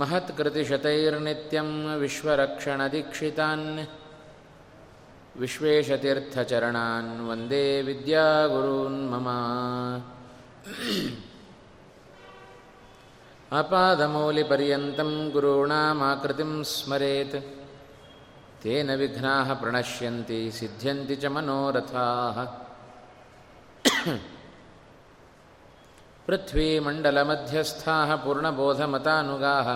महत्कृतिशतैर्नित्यं विश्वरक्षणदीक्षितान् विश्वेशतीर्थचरणान् वन्दे विद्यागुरून् मम आपादमौलिपर्यन्तं गुरूणामाकृतिं स्मरेत् तेन विघ्नाः प्रणश्यन्ति सिद्ध्यन्ति च मनोरथाः पृथ्वीमण्डलमध्यस्थाः पूर्णबोधमतानुगाः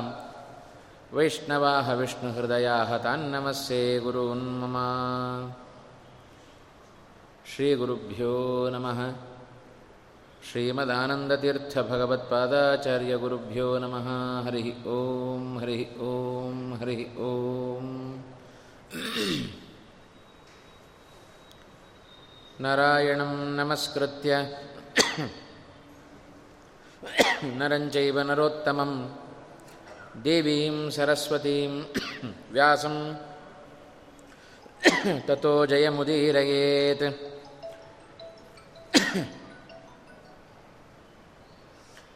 वैष्णवाः विष्णुहृदयाः तान्नमस्ये गुरून् मम श्रीगुरुभ्यो नमः श्रीमदानन्दतीर्थभगवत्पादाचार्यगुरुभ्यो नमः हरिः ॐ हरिः ॐ हरिः ॐ नारायणं नमस्कृत्य नरञ्चैव नरोत्तमं देवीं सरस्वतीं व्यासं ततो जयमुदीरयेत्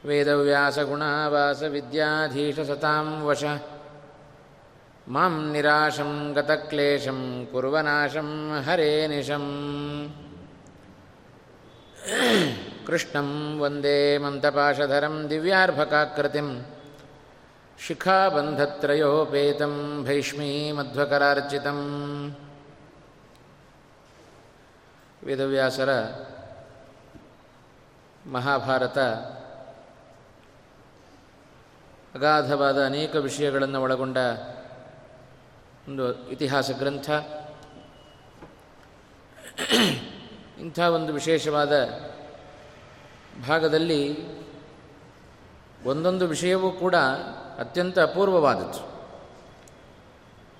वेदव्यासगुणावासविद्याधीशसतां वश मां निराशं गतक्लेशं कुर्वनाशं हरे निशम् कृष्णं वन्दे मन्तपाशधरं दिव्यार्भकाकृतिं शिखाबन्धत्रयोपेतं भैष्मीमध्वकरार्चितम् ವೇದವ್ಯಾಸರ ಮಹಾಭಾರತ ಅಗಾಧವಾದ ಅನೇಕ ವಿಷಯಗಳನ್ನು ಒಳಗೊಂಡ ಒಂದು ಇತಿಹಾಸ ಗ್ರಂಥ ಇಂಥ ಒಂದು ವಿಶೇಷವಾದ ಭಾಗದಲ್ಲಿ ಒಂದೊಂದು ವಿಷಯವೂ ಕೂಡ ಅತ್ಯಂತ ಅಪೂರ್ವವಾದದ್ದು.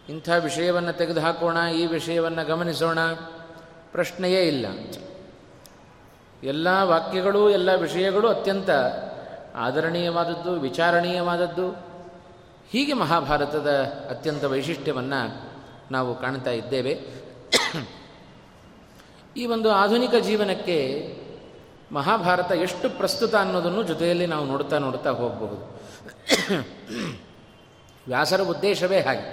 ಇಂಥ ವಿಷಯವನ್ನು ತೆಗೆದುಹಾಕೋಣ, ಈ ವಿಷಯವನ್ನು ಗಮನಿಸೋಣ, ಪ್ರಶ್ನೆಯೇ ಇಲ್ಲ. ಅಂತ ಎಲ್ಲ ವಾಕ್ಯಗಳು, ಎಲ್ಲ ವಿಷಯಗಳು ಅತ್ಯಂತ ಆದರಣೀಯವಾದದ್ದು, ವಿಚಾರಣೀಯವಾದದ್ದು. ಹೀಗೆ ಮಹಾಭಾರತದ ಅತ್ಯಂತ ವೈಶಿಷ್ಟ್ಯವನ್ನು ನಾವು ಕಾಣ್ತಾ ಇದ್ದೇವೆ. ಈ ಒಂದು ಆಧುನಿಕ ಜೀವನಕ್ಕೆ ಮಹಾಭಾರತ ಎಷ್ಟು ಪ್ರಸ್ತುತ ಅನ್ನೋದನ್ನು ಜೊತೆಯಲ್ಲಿ ನಾವು ನೋಡ್ತಾ ನೋಡ್ತಾ ಹೋಗಬಹುದು. ವ್ಯಾಸರ ಉದ್ದೇಶವೇ ಹಾಗೆ.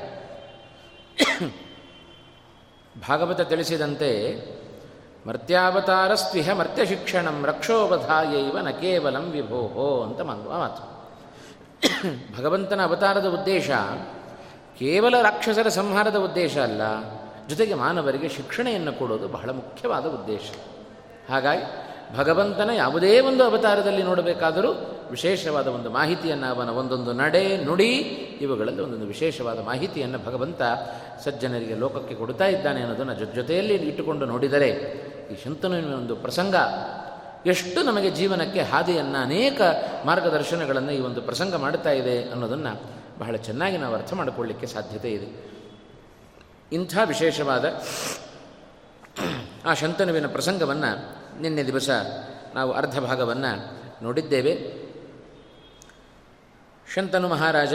ಭಾಗವತ ತಿಳಿಸಿದಂತೆ, ಮರ್ತ್ಯಾವತಾರಸ್ತ್ವಿಹ ಮರ್ತ್ಯ ಶಿಕ್ಷಣಂ ರಕ್ಷೋವಧಾಯೈವ ನ ಕೇವಲಂ ವಿಭೋಹೋ ಅಂತ ಮನ್ವ ಮಾತು. ಭಗವಂತನ ಅವತಾರದ ಉದ್ದೇಶ ಕೇವಲ ರಾಕ್ಷಸರ ಸಂಹಾರದ ಉದ್ದೇಶ ಅಲ್ಲ, ಜೊತೆಗೆ ಮಾನವರಿಗೆ ಶಿಕ್ಷಣೆಯನ್ನು ಕೊಡೋದು ಬಹಳ ಮುಖ್ಯವಾದ ಉದ್ದೇಶ. ಹಾಗಾಗಿ ಭಗವಂತನ ಯಾವುದೇ ಒಂದು ಅವತಾರದಲ್ಲಿ ನೋಡಬೇಕಾದರೂ ವಿಶೇಷವಾದ ಒಂದು ಮಾಹಿತಿಯನ್ನು ಅವನ ಒಂದೊಂದು ನಡೆ, ನುಡಿ, ಇವುಗಳಲ್ಲಿ ಒಂದೊಂದು ವಿಶೇಷವಾದ ಮಾಹಿತಿಯನ್ನು ಭಗವಂತ ಸಜ್ಜನರಿಗೆ ಲೋಕಕ್ಕೆ ಕೊಡ್ತಾ ಇದ್ದಾನೆ ಅನ್ನೋದನ್ನು ಜೊತೆ ಜೊತೆಯಲ್ಲಿ ಇಟ್ಟುಕೊಂಡು ನೋಡಿದರೆ ಈ ಶಂತನುವಿನ ಒಂದು ಪ್ರಸಂಗ ಎಷ್ಟು ನಮಗೆ ಜೀವನಕ್ಕೆ ಹಾದಿಯನ್ನು ಅನೇಕ ಮಾರ್ಗದರ್ಶನಗಳನ್ನು ಈ ಒಂದು ಪ್ರಸಂಗ ಮಾಡ್ತಾ ಇದೆ ಅನ್ನೋದನ್ನು ಬಹಳ ಚೆನ್ನಾಗಿ ನಾವು ಅರ್ಥ ಮಾಡಿಕೊಳ್ಳಿಕ್ಕೆ ಸಾಧ್ಯತೆ ಇದೆ. ಇಂಥ ವಿಶೇಷವಾದ ಆ ಶಂತನುವಿನ ಪ್ರಸಂಗವನ್ನು ನಿನ್ನೆ ದಿವಸ ನಾವು ಅರ್ಧ ಭಾಗವನ್ನು ನೋಡಿದ್ದೇವೆ. ಶಂತನು ಮಹಾರಾಜ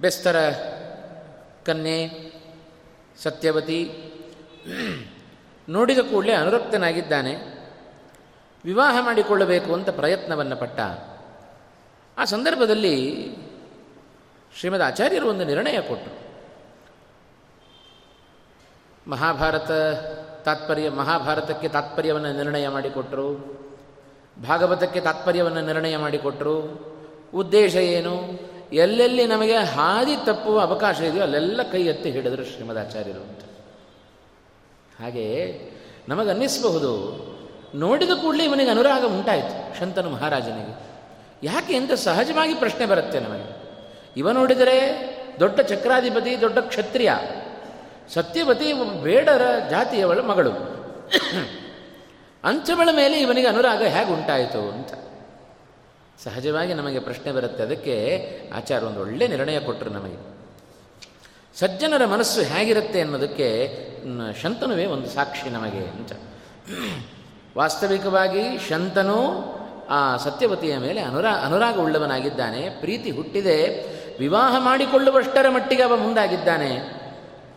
ಬೆಸ್ತರ ಕನ್ಯೆ ಸತ್ಯವತಿ ನೋಡಿದ ಕೂಡಲೇ ಅನುರಕ್ತನಾಗಿದ್ದಾನೆ. ವಿವಾಹ ಮಾಡಿಕೊಳ್ಳಬೇಕು ಅಂತ ಪ್ರಯತ್ನವನ್ನು ಪಟ್ಟ. ಆ ಸಂದರ್ಭದಲ್ಲಿ ಶ್ರೀಮದ್ ಆಚಾರ್ಯರು ಒಂದು ನಿರ್ಣಯ ಕೊಟ್ಟರು. ಮಹಾಭಾರತ ತಾತ್ಪರ್ಯ, ಮಹಾಭಾರತಕ್ಕೆ ತಾತ್ಪರ್ಯವನ್ನು ನಿರ್ಣಯ ಮಾಡಿಕೊಟ್ಟರು ಭಾಗವತಕ್ಕೆ ತಾತ್ಪರ್ಯವನ್ನು ನಿರ್ಣಯ ಮಾಡಿಕೊಟ್ಟರು ಉದ್ದೇಶ ಏನು? ಎಲ್ಲೆಲ್ಲಿ ನಮಗೆ ಹಾದಿ ತಪ್ಪುವ ಅವಕಾಶ ಇದೆಯೋ ಅಲ್ಲೆಲ್ಲ ಕೈ ಎತ್ತಿ ಹಿಡಿದರು ಶ್ರೀಮದಾಚಾರ್ಯರು ಅಂತ. ಹಾಗೆಯೇ ನಮಗನ್ನಿಸಬಹುದು, ನೋಡಿದ ಕೂಡಲೇ ಇವನಿಗೆ ಅನುರಾಗ ಉಂಟಾಯಿತು ಶಂತನು ಮಹಾರಾಜನಿಗೆ. ಯಾಕೆ ಅಂತ ಸಹಜವಾಗಿ ಪ್ರಶ್ನೆ ಬರುತ್ತೆ ನಮಗೆ? ಇವ ನೋಡಿದರೆ ದೊಡ್ಡ ಚಕ್ರಾಧಿಪತಿ, ದೊಡ್ಡ ಕ್ಷತ್ರಿಯ ಸತ್ಯವತಿ ಬೇಡರ ಜಾತಿಯವಳ ಮಗಳು. ಅಂಚಬಳ ಮೇಲೆ ಇವನಿಗೆ ಅನುರಾಗ ಹೇಗೆ ಉಂಟಾಯಿತು ಅಂತ. ಸಹಜವಾಗಿ ನಮಗೆ ಪ್ರಶ್ನೆ ಬರುತ್ತೆ. ಅದಕ್ಕೆ ಆಚಾರ ಒಂದು ಒಳ್ಳೆ ನಿರ್ಣಯ ಕೊಟ್ಟರು ನಮಗೆ. ಸಜ್ಜನರ ಮನಸ್ಸು ಹೇಗಿರುತ್ತೆ ಅನ್ನೋದಕ್ಕೆ ಶಂತನುವೇ ಒಂದು ಸಾಕ್ಷಿ ನಮಗೆ ಅಂತ. ವಾಸ್ತವಿಕವಾಗಿ ಶಂತನು ಆ ಸತ್ಯವತಿಯ ಮೇಲೆ ಅನುರಾ ಅನುರಾಗ ಉಳ್ಳವನಾಗಿದ್ದಾನೆ. ಪ್ರೀತಿ ಹುಟ್ಟಿದೆ. ವಿವಾಹ ಮಾಡಿಕೊಳ್ಳುವಷ್ಟರ ಮಟ್ಟಿಗೆ ಅವ ಮುಂದಾಗಿದ್ದಾನೆ.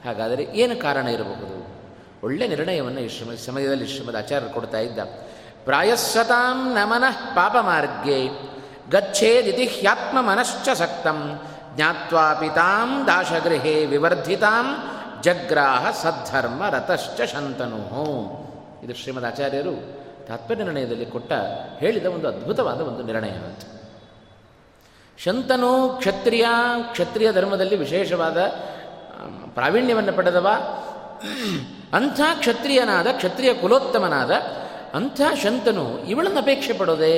ಹಾಗಾದರೆ ಏನು ಕಾರಣ ಇರಬಹುದು? ಒಳ್ಳೆ ನಿರ್ಣಯವನ್ನು ಈ ಶ್ರಮ, ಸಮಯದಲ್ಲಿ ಶ್ರೀಮದ್ ಆಚಾರ್ಯರು ಕೊಡ್ತಾ ಇದ್ದ. ಪ್ರಾಯಸ್ಸತಾಂ ನಮನಃ ಪಾಪ ಮಾರ್ಗೆ ಗಚ್ಚೇದಿತಿ ಹ್ಯಾತ್ಮ ಮನಶ್ಚ ಸಕ್ತಂ ಜ್ಞಾತ್ವಾ ಪಿತಾಂ ದಾಶಗೃಹೇ ವಿವರ್ಧಿತಾಂ ಜಗ್ರಾಹ ಸದ್ಧರ್ಮ ರತಶ್ಚ ಶಂತನು. ಇದು ಶ್ರೀಮದ್ ಆಚಾರ್ಯರು ತಾತ್ಪರ್ಯ ನಿರ್ಣಯದಲ್ಲಿ ಕೊಟ್ಟ, ಹೇಳಿದ ಒಂದು ಅದ್ಭುತವಾದ ಒಂದು ನಿರ್ಣಯ ಅಂತ. ಶಂತನು ಕ್ಷತ್ರಿಯ ಕ್ಷತ್ರಿಯ ಧರ್ಮದಲ್ಲಿ ವಿಶೇಷವಾದ ಪ್ರಾವೀಣ್ಯವನ್ನು ಪಡೆದವ? ಅಂಥ ಕ್ಷತ್ರಿಯನಾದ, ಕ್ಷತ್ರಿಯ ಕುಲೋತ್ತಮನಾದ, ಅಂಥ ಶಂತನು ಇವಳನ್ನು ಅಪೇಕ್ಷೆ ಪಡೋದೆ?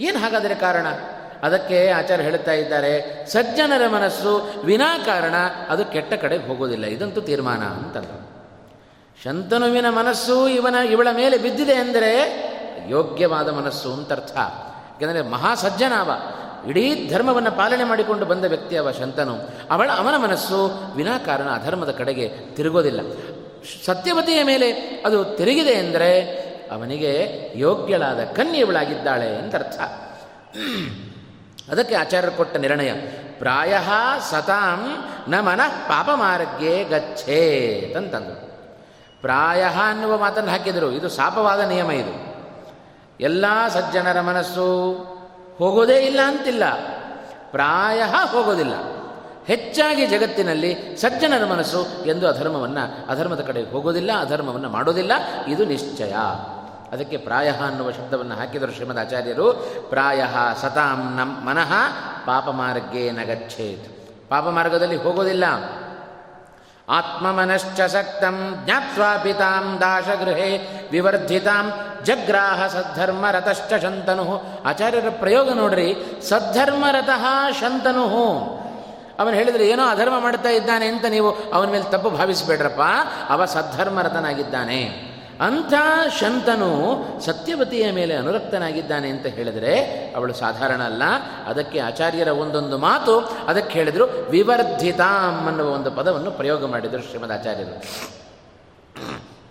ಏನು ಹಾಗಾದರೆ ಕಾರಣ? ಅದಕ್ಕೆ ಆಚಾರ್ಯ ಹೇಳುತ್ತಾ ಇದ್ದಾರೆ, ಸಜ್ಜನರ ಮನಸ್ಸು ವಿನಾಕಾರಣ ಅದು ಕೆಟ್ಟ ಕಡೆಗೆ ಹೋಗೋದಿಲ್ಲ, ಇದಂತೂ ತೀರ್ಮಾನ ಅಂತಲ್ಲ. ಶಂತನುವಿನ ಮನಸ್ಸು ಇವನ, ಇವಳ ಮೇಲೆ ಬಿದ್ದಿದೆ ಅಂದರೆ ಯೋಗ್ಯವಾದ ಮನಸ್ಸು ಅಂತರ್ಥ. ಯಾಕೆಂದರೆ ಮಹಾಸಜ್ಜನ ಅವ ಇಡೀ ಧರ್ಮವನ್ನು ಪಾಲನೆ ಮಾಡಿಕೊಂಡು ಬಂದ ವ್ಯಕ್ತಿ ಅವ ಶಂತನು. ಅವಳ ಅವನ ಮನಸ್ಸು ವಿನಾಕಾರಣ ಅಧರ್ಮದ ಕಡೆಗೆ ತಿರುಗೋದಿಲ್ಲ. ಸತ್ಯವತಿಯ ಮೇಲೆ ಅದು ತಿರುಗಿದೆ ಎಂದರೆ ಅವನಿಗೆ ಯೋಗ್ಯಳಾದ ಕನ್ಯವಳಾಗಿದ್ದಾಳೆ ಅಂತ ಅರ್ಥ. ಅದಕ್ಕೆ ಆಚಾರ್ಯರು ಕೊಟ್ಟ ನಿರ್ಣಯ. ಪ್ರಾಯ ಸತಾಂ ನ ಮನಃ ಪಾಪ ಮಾರ್ಗೇ ಗಚ್ಚೇ ಅಂತಂದರು. ಪ್ರಾಯ ಅನ್ನುವ ಮಾತನ್ನು ಹಾಕಿದರು. ಇದು ಶಾಪವಾದ ನಿಯಮ ಇದು. ಎಲ್ಲ ಸಜ್ಜನರ ಮನಸ್ಸು ಹೋಗೋದೇ ಇಲ್ಲ ಅಂತಿಲ್ಲ. ಪ್ರಾಯ ಹೋಗೋದಿಲ್ಲ. ಹೆಚ್ಚಾಗಿ ಜಗತ್ತಿನಲ್ಲಿ ಸಜ್ಜನರ ಮನಸ್ಸು ಎಂದು ಅಧರ್ಮವನ್ನು, ಅಧರ್ಮದ ಕಡೆ ಹೋಗೋದಿಲ್ಲ, ಅಧರ್ಮವನ್ನು ಮಾಡೋದಿಲ್ಲ, ಇದು ನಿಶ್ಚಯ. ಅದಕ್ಕೆ ಪ್ರಾಯ ಅನ್ನುವ ಶಬ್ದವನ್ನು ಹಾಕಿದರು ಶ್ರೀಮದ್ ಆಚಾರ್ಯರು. ಪ್ರಾಯ ಸತಾಂ ನಮ್ಮ ಮನಃ ಪಾಪ ಮಾರ್ಗೇ ಪಾಪಮಾರ್ಗದಲ್ಲಿ ಪಾಪ ಮಾರ್ಗದಲ್ಲಿ ಹೋಗೋದಿಲ್ಲ. ಆತ್ಮಮನಶ್ಚ ಸಕ್ತಂ ಜ್ಞಾತ್ವಾ ಪಿತಾಂ ದಾಶಗೃಹೇ ವಿವರ್ಧಿತಾಂ ಜಗ್ರಾಹ ಸದ್ಧರ್ಮರತಶ್ಚ ಶಂತನು. ಆಚಾರ್ಯರ ಪ್ರಯೋಗ ನೋಡ್ರಿ, ಸದ್ಧರ್ಮರತಃ ಶಂತನು. ಅವನು ಹೇಳಿದರೆ ಏನೋ ಅಧರ್ಮ ಮಾಡ್ತಾ ಇದ್ದಾನೆ ಅಂತ ನೀವು ಅವನ ಮೇಲೆ ತಪ್ಪು ಭಾವಿಸಬೇಡ್ರಪ್ಪ. ಅವ ಸದ್ಧರ್ಮರತನಾಗಿದ್ದಾನೆ. ಅಂಥ ಶಂತನು ಸತ್ಯವತಿಯ ಮೇಲೆ ಅನುರಕ್ತನಾಗಿದ್ದಾನೆ ಅಂತ ಹೇಳಿದರೆ ಅವಳು ಸಾಧಾರಣ ಅಲ್ಲ. ಅದಕ್ಕೆ ಆಚಾರ್ಯರ ಒಂದೊಂದು ಮಾತು ಅದಕ್ಕೆ ಹೇಳಿದರು ವಿವರ್ಧಿತಾಂ ಅನ್ನುವ ಒಂದು ಪದವನ್ನು ಪ್ರಯೋಗ ಮಾಡಿದರು ಶ್ರೀಮದ್ ಆಚಾರ್ಯರು.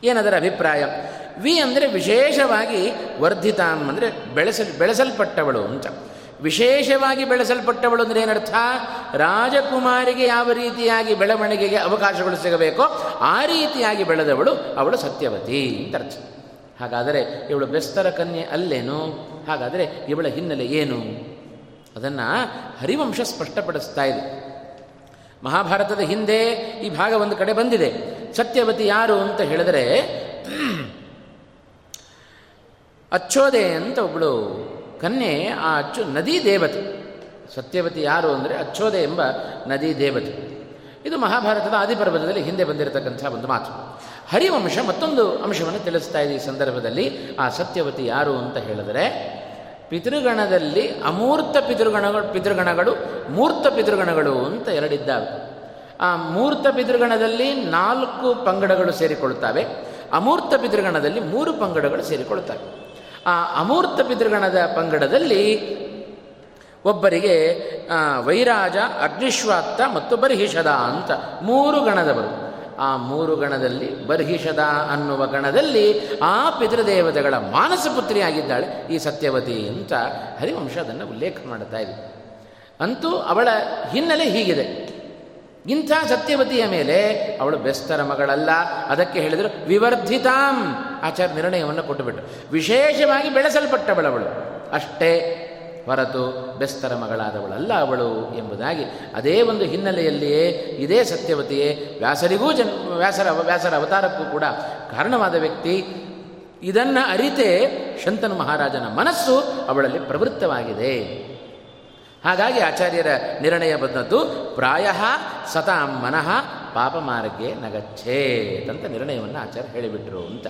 ಏನದರ ಅಭಿಪ್ರಾಯ? ವಿ ಅಂದರೆ ವಿಶೇಷವಾಗಿ ವರ್ಧಿತಾಂ ಅಂದರೆ ಬೆಳೆಸಲ್ ಬೆಳೆಸಲ್ಪಟ್ಟವಳು ಅಂತ. ವಿಶೇಷವಾಗಿ ಬೆಳೆಸಲ್ಪಟ್ಟವಳು ಅಂದರೆ ಏನರ್ಥ? ರಾಜಕುಮಾರಿಗೆ ಯಾವ ರೀತಿಯಾಗಿ ಬೆಳವಣಿಗೆಗೆ ಅವಕಾಶಗಳು ಸಿಗಬೇಕೋ ಆ ರೀತಿಯಾಗಿ ಬೆಳೆದವಳು ಅವಳು ಸತ್ಯವತಿ ಅಂತ ಅರ್ಥ. ಹಾಗಾದರೆ ಇವಳು ಬೆಸ್ತರ ಕನ್ಯೆ ಅಲ್ಲೇನು? ಹಾಗಾದರೆ ಇವಳ ಹಿನ್ನೆಲೆ ಏನು? ಅದನ್ನು ಹರಿವಂಶ ಸ್ಪಷ್ಟಪಡಿಸ್ತಾ ಇದೆ. ಮಹಾಭಾರತದ ಹಿಂದೆ ಈ ಭಾಗ ಒಂದು ಕಡೆ ಬಂದಿದೆ. ಸತ್ಯವತಿ ಯಾರು ಅಂತ ಹೇಳಿದರೆ ಅಚ್ಚೋದೆ ಅಂತ ಒಬ್ಬಳು ಕನ್ಯೆ ಆ ಅಚ್ಚು ನದಿ ದೇವತೆ. ಸತ್ಯವತಿ ಯಾರು ಅಂದರೆ ಅಚ್ಚೋದೆ ಎಂಬ ನದಿ ದೇವತೆ. ಇದು ಮಹಾಭಾರತದ ಆದಿಪರ್ವತದಲ್ಲಿ ಹಿಂದೆ ಬಂದಿರತಕ್ಕಂಥ ಒಂದು ಮಾತು. ಹರಿವಂಶ ಮತ್ತೊಂದು ಅಂಶವನ್ನು ತಿಳಿಸ್ತಾ ಇದೆ ಈ ಸಂದರ್ಭದಲ್ಲಿ. ಆ ಸತ್ಯವತಿ ಯಾರು ಅಂತ ಹೇಳಿದರೆ, ಪಿತೃಗಣದಲ್ಲಿ ಅಮೂರ್ತ ಪಿತೃಗಣಗಳು ಪಿತೃಗಣಗಳು, ಮೂರ್ತ ಪಿತೃಗಣಗಳು ಅಂತ ಎರಡಿದ್ದಾವೆ. ಆ ಮೂರ್ತ ಪಿತೃಗಣದಲ್ಲಿ ನಾಲ್ಕು ಪಂಗಡಗಳು ಸೇರಿಕೊಳ್ಳುತ್ತವೆ. ಅಮೂರ್ತ ಪಿತೃಗಣದಲ್ಲಿ ಮೂರು ಪಂಗಡಗಳು ಸೇರಿಕೊಳ್ತವೆ ಆ ಅಮೂರ್ತ ಪಿತೃಗಣದ ಪಂಗಡದಲ್ಲಿ ಒಬ್ಬರಿಗೆ ವೈರಾಜ, ಅಗ್ನಿಶ್ವಾತ್ತ ಮತ್ತು ಬರ್ಹಿಷದ ಅಂತ ಮೂರು ಗಣದವರು. ಆ ಮೂರು ಗಣದಲ್ಲಿ ಬರ್ಹಿಷದ ಅನ್ನುವ ಗಣದಲ್ಲಿ ಆ ಪಿತೃದೇವತೆಗಳ ಮಾನಸ ಪುತ್ರಿಯಾಗಿದ್ದಾಳೆ ಈ ಸತ್ಯವತಿ ಅಂತ ಹರಿವಂಶ ಅದನ್ನು ಉಲ್ಲೇಖ ಮಾಡ್ತಾ ಇದೆ. ಅಂತೂ ಅವಳ ಹಿನ್ನೆಲೆ ಹೀಗಿದೆ. ಇಂಥ ಸತ್ಯವತಿಯ ಮೇಲೆ ಅವಳು ಬೆಸ್ತರ ಮಗಳಲ್ಲ. ಅದಕ್ಕೆ ಹೇಳಿದರು, ವಿವರ್ಧಿತಾಂ ಆಚಾರ ನಿರ್ಣಯವನ್ನು ಕೊಟ್ಟುಬಿಟ್ಟು ವಿಶೇಷವಾಗಿ ಬೆಳೆಸಲ್ಪಟ್ಟವಳವಳು ಅಷ್ಟೇ ಹೊರತು ಬೆಸ್ತರ ಮಗಳಾದವಳಲ್ಲ ಅವಳು ಎಂಬುದಾಗಿ ಅದೇ ಒಂದು ಹಿನ್ನೆಲೆಯಲ್ಲಿಯೇ ಇದೇ ಸತ್ಯವತಿಯೇ ವ್ಯಾಸರಿಗೂ ಜನ್, ವ್ಯಾಸರ ವ್ಯಾಸರ ಅವತಾರಕ್ಕೂ ಕೂಡ ಕಾರಣವಾದ ವ್ಯಕ್ತಿ. ಇದನ್ನು ಅರಿತೇ ಶಂತನು ಮಹಾರಾಜನ ಮನಸ್ಸು ಅವಳಲ್ಲಿ ಪ್ರವೃತ್ತವಾಗಿದೆ. ಹಾಗಾಗಿ ಆಚಾರ್ಯರ ನಿರ್ಣಯ ಬಂದದ್ದು, ಪ್ರಾಯ ಸತಾಂ ಮನಃ ಪಾಪ ಮಾರ್ಗೆ ನಗಚ್ಛೇತ್ ಅಂತ ನಿರ್ಣಯವನ್ನು ಆಚಾರ್ಯ ಹೇಳಿಬಿಟ್ರು ಅಂತ.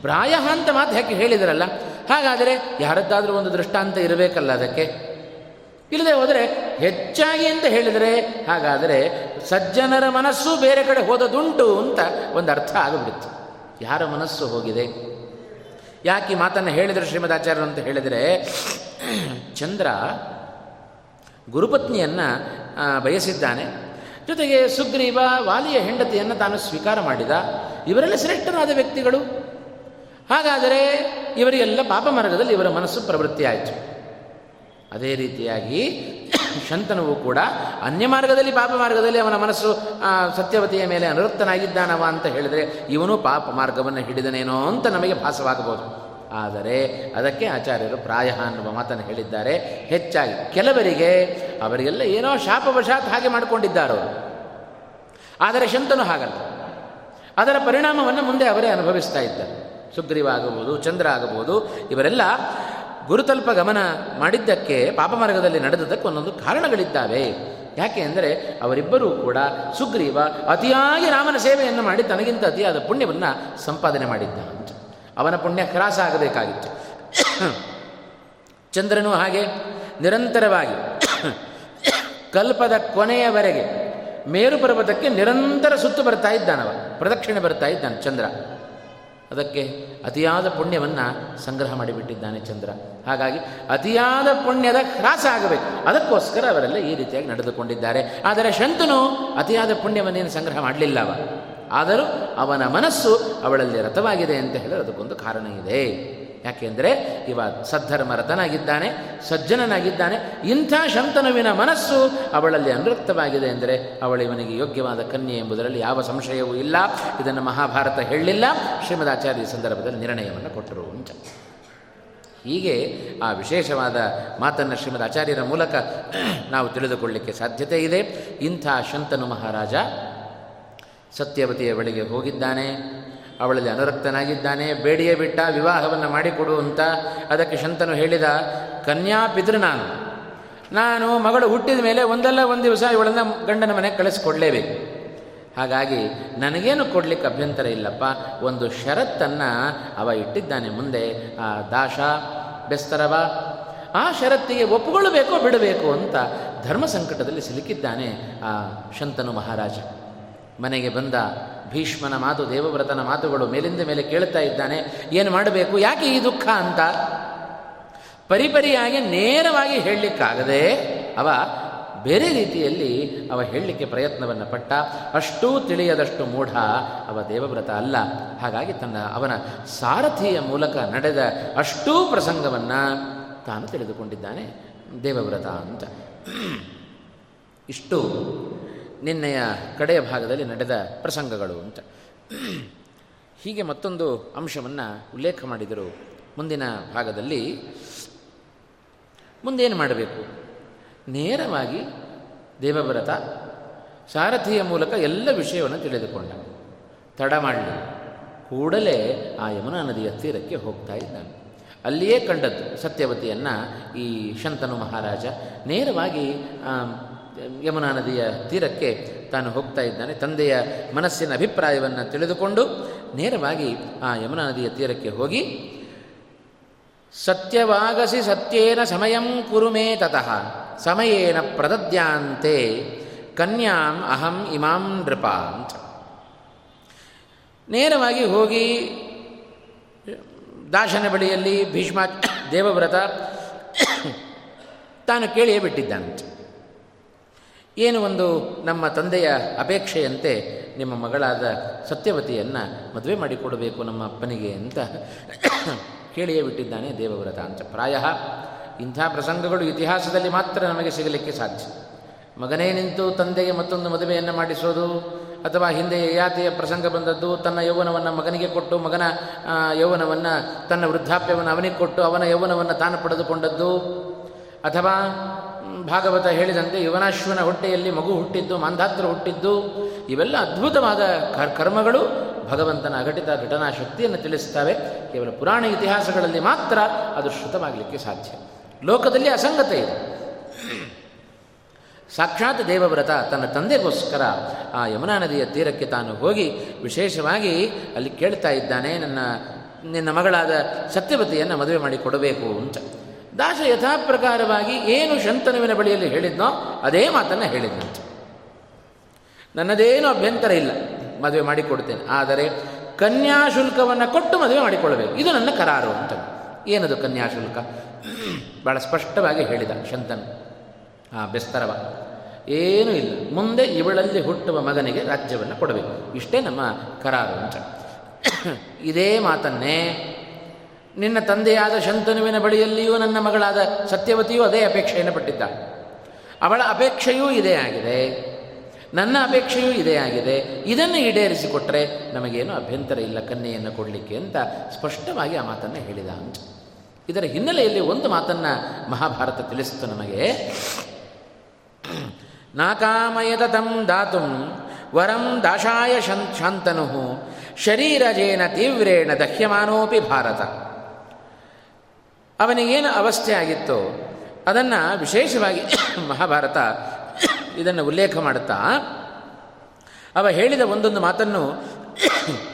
ಪ್ರಾಯ ಅಂತ ಮಾತು ಯಾಕೆ ಹೇಳಿದರಲ್ಲ? ಹಾಗಾದರೆ ಯಾರದ್ದಾದರೂ ಒಂದು ದೃಷ್ಟಾಂತ ಇರಬೇಕಲ್ಲ ಅದಕ್ಕೆ? ಇಲ್ಲದೆ ಹೋದರೆ ಹೆಚ್ಚಾಗಿ ಅಂತ ಹೇಳಿದರೆ ಹಾಗಾದರೆ ಸಜ್ಜನರ ಮನಸ್ಸು ಬೇರೆ ಕಡೆ ಹೋದದುಂಟು ಅಂತ ಒಂದು ಅರ್ಥ ಆಗಿಬಿಡುತ್ತೆ. ಯಾರ ಮನಸ್ಸು ಹೋಗಿದೆ? ಯಾಕೆ ಈ ಮಾತನ್ನು ಹೇಳಿದರೆ ಶ್ರೀಮದಾಚಾರ್ಯರು ಅಂತ ಹೇಳಿದರೆ, ಚಂದ್ರ ಗುರುಪತ್ನಿಯನ್ನು ಬಯಸಿದ್ದಾನೆ. ಜೊತೆಗೆ ಸುಗ್ರೀವ ವಾಲಿಯ ಹೆಂಡತಿಯನ್ನು ತಾನು ಸ್ವೀಕಾರ ಮಾಡಿದ. ಇವರೆಲ್ಲ ಶ್ರೇಷ್ಠರಾದ ವ್ಯಕ್ತಿಗಳು. ಹಾಗಾದರೆ ಇವರಿಗೆಲ್ಲ ಪಾಪ ಮಾರ್ಗದಲ್ಲಿ ಇವರ ಮನಸ್ಸು ಪ್ರವೃತ್ತಿಯಾಯಿತು ಅದೇ ರೀತಿಯಾಗಿ ಶಂತನುವು ಕೂಡ ಅನ್ಯ ಮಾರ್ಗದಲ್ಲಿ, ಪಾಪ ಮಾರ್ಗದಲ್ಲಿ ಅವನ ಮನಸ್ಸು ಸತ್ಯವತಿಯ ಮೇಲೆ ಅನುವೃತ್ತನಾಗಿದ್ದಾನವ ಅಂತ ಹೇಳಿದರೆ ಇವನು ಪಾಪ ಮಾರ್ಗವನ್ನು ಹಿಡಿದನೇನೋ ಅಂತ ನಮಗೆ ಭಾಸವಾಗಬಹುದು. ಆದರೆ ಅದಕ್ಕೆ ಆಚಾರ್ಯರು ಪ್ರಾಯ ಅನ್ನುವ ಮಾತನ್ನು ಹೇಳಿದ್ದಾರೆ. ಹೆಚ್ಚಾಗಿ ಕೆಲವರಿಗೆ ಅವರಿಗೆಲ್ಲ ಏನೋ ಶಾಪವಶಾತ್ ಹಾಗೆ ಮಾಡಿಕೊಂಡಿದ್ದಾರೋ ಆದರೆ ಶಂತನು ಹಾಗಲ್ಲ. ಅದರ ಪರಿಣಾಮವನ್ನು ಮುಂದೆ ಅವರೇ ಅನುಭವಿಸ್ತಾ ಇದ್ದಾರೆ. ಸುಗ್ರೀವ ಆಗಬಹುದು, ಚಂದ್ರ ಆಗಬಹುದು, ಇವರೆಲ್ಲ ಗುರುತಲ್ಪ ಗಮನ ಮಾಡಿದ್ದಕ್ಕೆ ಪಾಪಮಾರ್ಗದಲ್ಲಿ ನಡೆದದಕ್ಕೆ ಒಂದೊಂದು ಕಾರಣಗಳಿದ್ದಾವೆ. ಯಾಕೆ ಅಂದರೆ ಅವರಿಬ್ಬರೂ ಕೂಡ ಸುಗ್ರೀವ ಅತಿಯಾಗಿ ರಾಮನ ಸೇವೆಯನ್ನು ಮಾಡಿ ತನಗಿಂತ ಅತಿಯಾದ ಪುಣ್ಯವನ್ನು ಸಂಪಾದನೆ ಮಾಡಿದ್ದ ಅಂತ. ಅವನ ಪುಣ್ಯ ಕ್ರಾಸ ಆಗಬೇಕಾಗಿತ್ತು. ಚಂದ್ರನು ಹಾಗೆ ನಿರಂತರವಾಗಿ ಕಲ್ಪದ ಕೊನೆಯವರೆಗೆ ಮೇರು ಪರ್ವತಕ್ಕೆ ನಿರಂತರ ಸುತ್ತು ಬರ್ತಾ ಇದ್ದಾನವ, ಪ್ರದಕ್ಷಿಣೆ ಬರ್ತಾ ಇದ್ದಾನೆ ಚಂದ್ರ. ಅದಕ್ಕೆ ಅತಿಯಾದ ಪುಣ್ಯವನ್ನು ಸಂಗ್ರಹ ಮಾಡಿಬಿಟ್ಟಿದ್ದಾನೆ ಚಂದ್ರ. ಹಾಗಾಗಿ ಅತಿಯಾದ ಪುಣ್ಯದ ಕ್ರಾಸ ಆಗಬೇಕು. ಅದಕ್ಕೋಸ್ಕರ ಅವರೆಲ್ಲ ಈ ರೀತಿಯಾಗಿ ನಡೆದುಕೊಂಡಿದ್ದಾರೆ. ಆದರೆ ಶಂತನು ಅತಿಯಾದ ಪುಣ್ಯವನ್ನೇನು ಸಂಗ್ರಹ ಮಾಡಲಿಲ್ಲವ? ಆದರೂ ಅವನ ಮನಸ್ಸು ಅವಳಲ್ಲಿ ರಥವಾಗಿದೆ ಅಂತ ಹೇಳಿದ್ರೆ ಅದಕ್ಕೊಂದು ಕಾರಣ ಇದೆ. ಯಾಕೆಂದರೆ ಇವ ಸದ್ಧರ್ಮ ರಥನಾಗಿದ್ದಾನೆ ಸಜ್ಜನನಾಗಿದ್ದಾನೆ, ಇಂಥ ಶಂತನುವಿನ ಮನಸ್ಸು ಅವಳಲ್ಲಿ ಅನುರಕ್ತವಾಗಿದೆ ಎಂದರೆ ಅವಳು ಇವನಿಗೆ ಯೋಗ್ಯವಾದ ಕನ್ಯೆ ಎಂಬುದರಲ್ಲಿ ಯಾವ ಸಂಶಯವೂ ಇಲ್ಲ, ಇದನ್ನು ಮಹಾಭಾರತ ಹೇಳಲಿಲ್ಲ, ಶ್ರೀಮದಾಚಾರ್ಯ ಸಂದರ್ಭದಲ್ಲಿ ನಿರ್ಣಯವನ್ನು ಕೊಟ್ಟರು ಅಂತ. ಹೀಗೆ ಆ ವಿಶೇಷವಾದ ಮಾತನ್ನು ಶ್ರೀಮದ್ ಆಚಾರ್ಯರ ಮೂಲಕ ನಾವು ತಿಳಿದುಕೊಳ್ಳಲಿಕ್ಕೆ ಸಾಧ್ಯತೆ ಇದೆ. ಇಂಥ ಶಂತನು ಮಹಾರಾಜ ಸತ್ಯವತಿಯ ಬಳಿಗೆ ಹೋಗಿದ್ದಾನೆ. ಅವಳಲ್ಲಿ ಅನುರಕ್ತನಾಗಿದ್ದಾನೆ. ಬೇಡಿಯೇ ಬಿಟ್ಟ ವಿವಾಹವನ್ನು ಮಾಡಿಕೊಡು ಅಂತ ಅದಕ್ಕೆ ಶಂತನು ಹೇಳಿದ, ಕನ್ಯಾ ಪಿತೃ ನಾನು. ನಾನು ಮಗಳು ಹುಟ್ಟಿದ ಮೇಲೆ ಒಂದಲ್ಲ ಒಂದು ದಿವಸ ಇವಳನ್ನು ಗಂಡನ ಮನೆಗೆ ಕಳಿಸ್ಕೊಡ್ಲೇಬೇಕು. ಹಾಗಾಗಿ ನನಗೇನು ಕೊಡಲಿಕ್ಕೆ ಅಭ್ಯಂತರ ಇಲ್ಲಪ್ಪ. ಒಂದು ಷರತ್ತನ್ನು ಅವ ಇಟ್ಟಿದ್ದಾನೆ ಮುಂದೆ. ಆ ದಾಶ ಬೆಸ್ತರವ, ಆ ಷರತ್ತಿಗೆ ಒಪ್ಪುಗೊಳ್ಳಬೇಕೋ ಬಿಡಬೇಕು ಅಂತ ಧರ್ಮ ಸಂಕಟದಲ್ಲಿ ಸಿಲುಕಿದ್ದಾನೆ ಆ ಶಂತನು ಮಹಾರಾಜ. ಮನೆಗೆ ಬಂದ ಭೀಷ್ಮನ ಮಾತು, ದೇವವ್ರತನ ಮಾತುಗಳು ಮೇಲಿಂದ ಮೇಲೆ ಕೇಳ್ತಾ ಇದ್ದಾನೆ. ಏನು ಮಾಡಬೇಕು? ಯಾಕೆ ಈ ದುಃಖ ಅಂತ? ಪರಿಪರಿಯಾಗಿ ನೇರವಾಗಿ ಹೇಳಲಿಕ್ಕಾಗದೆ ಅವ ಬೇರೆ ರೀತಿಯಲ್ಲಿ ಅವ ಹೇಳಲಿಕ್ಕೆ ಪ್ರಯತ್ನವನ್ನು ಪಟ್ಟ. ಅಷ್ಟೂ ತಿಳಿಯದಷ್ಟು ಮೂಢ ಅವ ದೇವವ್ರತ ಅಲ್ಲ. ಹಾಗಾಗಿ ತನ್ನ ಅವನ ಸಾರಥಿಯ ಮೂಲಕ ನಡೆದ ಅಷ್ಟೂ ಪ್ರಸಂಗವನ್ನು ತಾನು ತಿಳಿದುಕೊಂಡಿದ್ದಾನೆ. ದೇವವ್ರತ ಅಂತ. ಇಷ್ಟು ನಿನ್ನೆಯ ಕಡೆಯ ಭಾಗದಲ್ಲಿ ನಡೆದ ಪ್ರಸಂಗಗಳು ಅಂತ. ಹೀಗೆ ಮತ್ತೊಂದು ಅಂಶವನ್ನು ಉಲ್ಲೇಖ ಮಾಡಿದರು. ಮುಂದಿನ ಭಾಗದಲ್ಲಿ ಮುಂದೇನು ಮಾಡಬೇಕು? ನೇರವಾಗಿ ದೇವವ್ರತ, ಸಾರಥಿಯ ಮೂಲಕ ಎಲ್ಲ ವಿಷಯವನ್ನು ತಿಳಿದುಕೊಂಡ. ತಡ ಮಾಡಲಿ. ಕೂಡಲೇ ಆ ಯಮುನಾ ನದಿಯ ತೀರಕ್ಕೆ ಹೋಗ್ತಾ ಇದ್ದಾನೆ. ಅಲ್ಲಿಯೇ ಕಂಡದ್ದು ಸತ್ಯವತಿಯನ್ನು ಈ ಶಂತನು ಮಹಾರಾಜ ನೇರವಾಗಿ ಯಮುನಾ ನದಿಯ ತೀರಕ್ಕೆ ತಾನು ಹೋಗ್ತಾ ಇದ್ದಾನೆ. ತಂದೆಯ ಮನಸ್ಸಿನ ಅಭಿಪ್ರಾಯವನ್ನು ತಿಳಿದುಕೊಂಡು ನೇರವಾಗಿ ಆ ಯಮುನಾ ನದಿಯ ತೀರಕ್ಕೆ ಹೋಗಿ, ಸತ್ಯವಾಗಸಿ ಸತ್ಯೇನ ಸಮಯಂ ಕುರುಮೇ ತತಃ, ಸಮಯೇನ ಪ್ರದದ್ಯಾಂತೆ ಕನ್ಯಾಂ ಅಹಂ ಇಮಾಂ ನೃಪ ಅಂತ ನೇರವಾಗಿ ಹೋಗಿ ದಾಶನ ಬಳಿಯಲ್ಲಿ ಭೀಷ್ಮ ದೇವವ್ರತ ತಾನು ಕೇಳಿಯೇ ಬಿಟ್ಟಿದ್ದಾನಂತೆ. ಏನು ಒಂದು ನಮ್ಮ ತಂದೆಯ ಅಪೇಕ್ಷೆಯಂತೆ ನಿಮ್ಮ ಮಗಳಾದ ಸತ್ಯವತಿಯನ್ನು ಮದುವೆ ಮಾಡಿಕೊಡಬೇಕು ನಮ್ಮ ಅಪ್ಪನಿಗೆ ಅಂತ ಕೇಳಿಯೇ ಬಿಟ್ಟಿದ್ದಾನೆ ದೇವವ್ರತ ಅಂತ. ಪ್ರಾಯ ಇಂಥ ಪ್ರಸಂಗಗಳು ಇತಿಹಾಸದಲ್ಲಿ ಮಾತ್ರ ನಮಗೆ ಸಿಗಲಿಕ್ಕೆ ಸಾಧ್ಯ. ಮಗನೇ ನಿಂತು ತಂದೆಗೆ ಮತ್ತೊಂದು ಮದುವೆಯನ್ನು ಮಾಡಿಸೋದು, ಅಥವಾ ಹಿಂದೆ ಯಾತೆಯ ಪ್ರಸಂಗ ಬಂದದ್ದು, ತನ್ನ ಯೌವನವನ್ನು ಮಗನಿಗೆ ಕೊಟ್ಟು, ಮಗನ ಯೌವನವನ್ನು, ತನ್ನ ವೃದ್ಧಾಪ್ಯವನ್ನು ಅವನಿಗೆ ಕೊಟ್ಟು, ಅವನ ಯೌವನವನ್ನು ತಾನು ಪಡೆದುಕೊಂಡದ್ದು, ಅಥವಾ ಭಾಗವತ ಹೇಳಿದಂತೆ ಯುವನಾಶ್ವನ ಹೊಟ್ಟೆಯಲ್ಲಿ ಮಗು ಹುಟ್ಟಿದ್ದು, ಮಾಂಧಾತ್ರ ಹುಟ್ಟಿದ್ದು, ಇವೆಲ್ಲ ಅದ್ಭುತವಾದ ಕರ್ಮಗಳು ಭಗವಂತನ ಅಘಟಿತ ಘಟನಾ ಶಕ್ತಿಯನ್ನು ತಿಳಿಸ್ತವೆ ಕೇವಲ ಪುರಾಣ ಇತಿಹಾಸಗಳಲ್ಲಿ ಮಾತ್ರ ಅದು ಶ್ರುತವಾಗಲಿಕ್ಕೆ ಸಾಧ್ಯ. ಲೋಕದಲ್ಲಿ ಅಸಂಗತೆ ಇದೆ. ಸಾಕ್ಷಾತ್ ದೇವವ್ರತ ತನ್ನ ತಂದೆಗೋಸ್ಕರ ಆ ಯಮುನಾ ನದಿಯ ತೀರಕ್ಕೆ ತಾನು ಹೋಗಿ ವಿಶೇಷವಾಗಿ ಅಲ್ಲಿ ಕೇಳ್ತಾ ಇದ್ದಾನೆ, ನನ್ನ, ನಿನ್ನ ಮಗಳಾದ ಸತ್ಯವತಿಯನ್ನು ಮದುವೆ ಮಾಡಿ ಕೊಡಬೇಕು ಅಂತ. ದಾಸ ಯಥಾಪ್ರಕಾರವಾಗಿ ಏನು ಶಂತನುವಿನ ಬಳಿಯಲ್ಲಿ ಹೇಳಿದ್ನೋ ಅದೇ ಮಾತನ್ನು ಹೇಳಿದ್ನಂತೆ ನನ್ನದೇನು ಅಭ್ಯಂತರ ಇಲ್ಲ. ಮದುವೆ ಮಾಡಿಕೊಡ್ತೇನೆ. ಆದರೆ ಕನ್ಯಾಶುಲ್ಕವನ್ನು ಕೊಟ್ಟು ಮದುವೆ ಮಾಡಿಕೊಳ್ಳಬೇಕು. ಇದು ನನ್ನ ಕರಾರು ಅಂತ ಏನದು ಕನ್ಯಾಶುಲ್ಕ ಭಾಳ ಸ್ಪಷ್ಟವಾಗಿ ಹೇಳಿದ ಶಂತನು. ಆ, ಬೆಸ್ತರವ. ಏನೂ ಇಲ್ಲ. ಮುಂದೆ ಇವಳಲ್ಲಿ ಹುಟ್ಟುವ ಮಗನಿಗೆ ರಾಜ್ಯವನ್ನು ಕೊಡಬೇಕು. ಇಷ್ಟೇ ನಮ್ಮ ಕರಾರು ಅಂತ. ಇದೇ ಮಾತನ್ನೇ ನಿನ್ನ ತಂದೆಯಾದ ಶಂತನುವಿನ ಬಳಿಯಲ್ಲಿಯೂ ನನ್ನ ಮಗಳಾದ ಸತ್ಯವತಿಯೂ ಅದೇ ಅಪೇಕ್ಷೆಯನ್ನು ಪಟ್ಟಿದ್ದ. ಅವಳ ಅಪೇಕ್ಷೆಯೂ ಇದೇ ಆಗಿದೆ. ನನ್ನ ಅಪೇಕ್ಷೆಯೂ ಇದೇ ಆಗಿದೆ. ಇದನ್ನು ಈಡೇರಿಸಿಕೊಟ್ರೆ ನಮಗೇನು ಅಭ್ಯಂತರ ಇಲ್ಲ ಕನ್ಯೆಯನ್ನು ಕೊಡಲಿಕ್ಕೆ ಅಂತ ಸ್ಪಷ್ಟವಾಗಿ ಆ ಮಾತನ್ನು ಹೇಳಿದ. ಅಂತ ಇದರ ಹಿನ್ನೆಲೆಯಲ್ಲಿ ಒಂದು ಮಾತನ್ನು ಮಹಾಭಾರತ ತಿಳಿಸಿತು ನಮಗೆ. ನಾಕಾಮಯದ ತಂ ದಾತು ವರಂ ದಾಶಾಯ ಶಾಂತನು ಶರೀರಜೇನ ತೀವ್ರೇಣ ದಹ್ಯಮಾನೋಪಿ ಭಾರತ. ಅವನಿಗೇನು ಅವಸ್ಥೆ ಆಗಿತ್ತೋ ಅದನ್ನು ವಿಶೇಷವಾಗಿ ಮಹಾಭಾರತ ಇದನ್ನು ಉಲ್ಲೇಖ ಮಾಡುತ್ತಾ, ಅವ ಹೇಳಿದ ಒಂದೊಂದು ಮಾತನ್ನು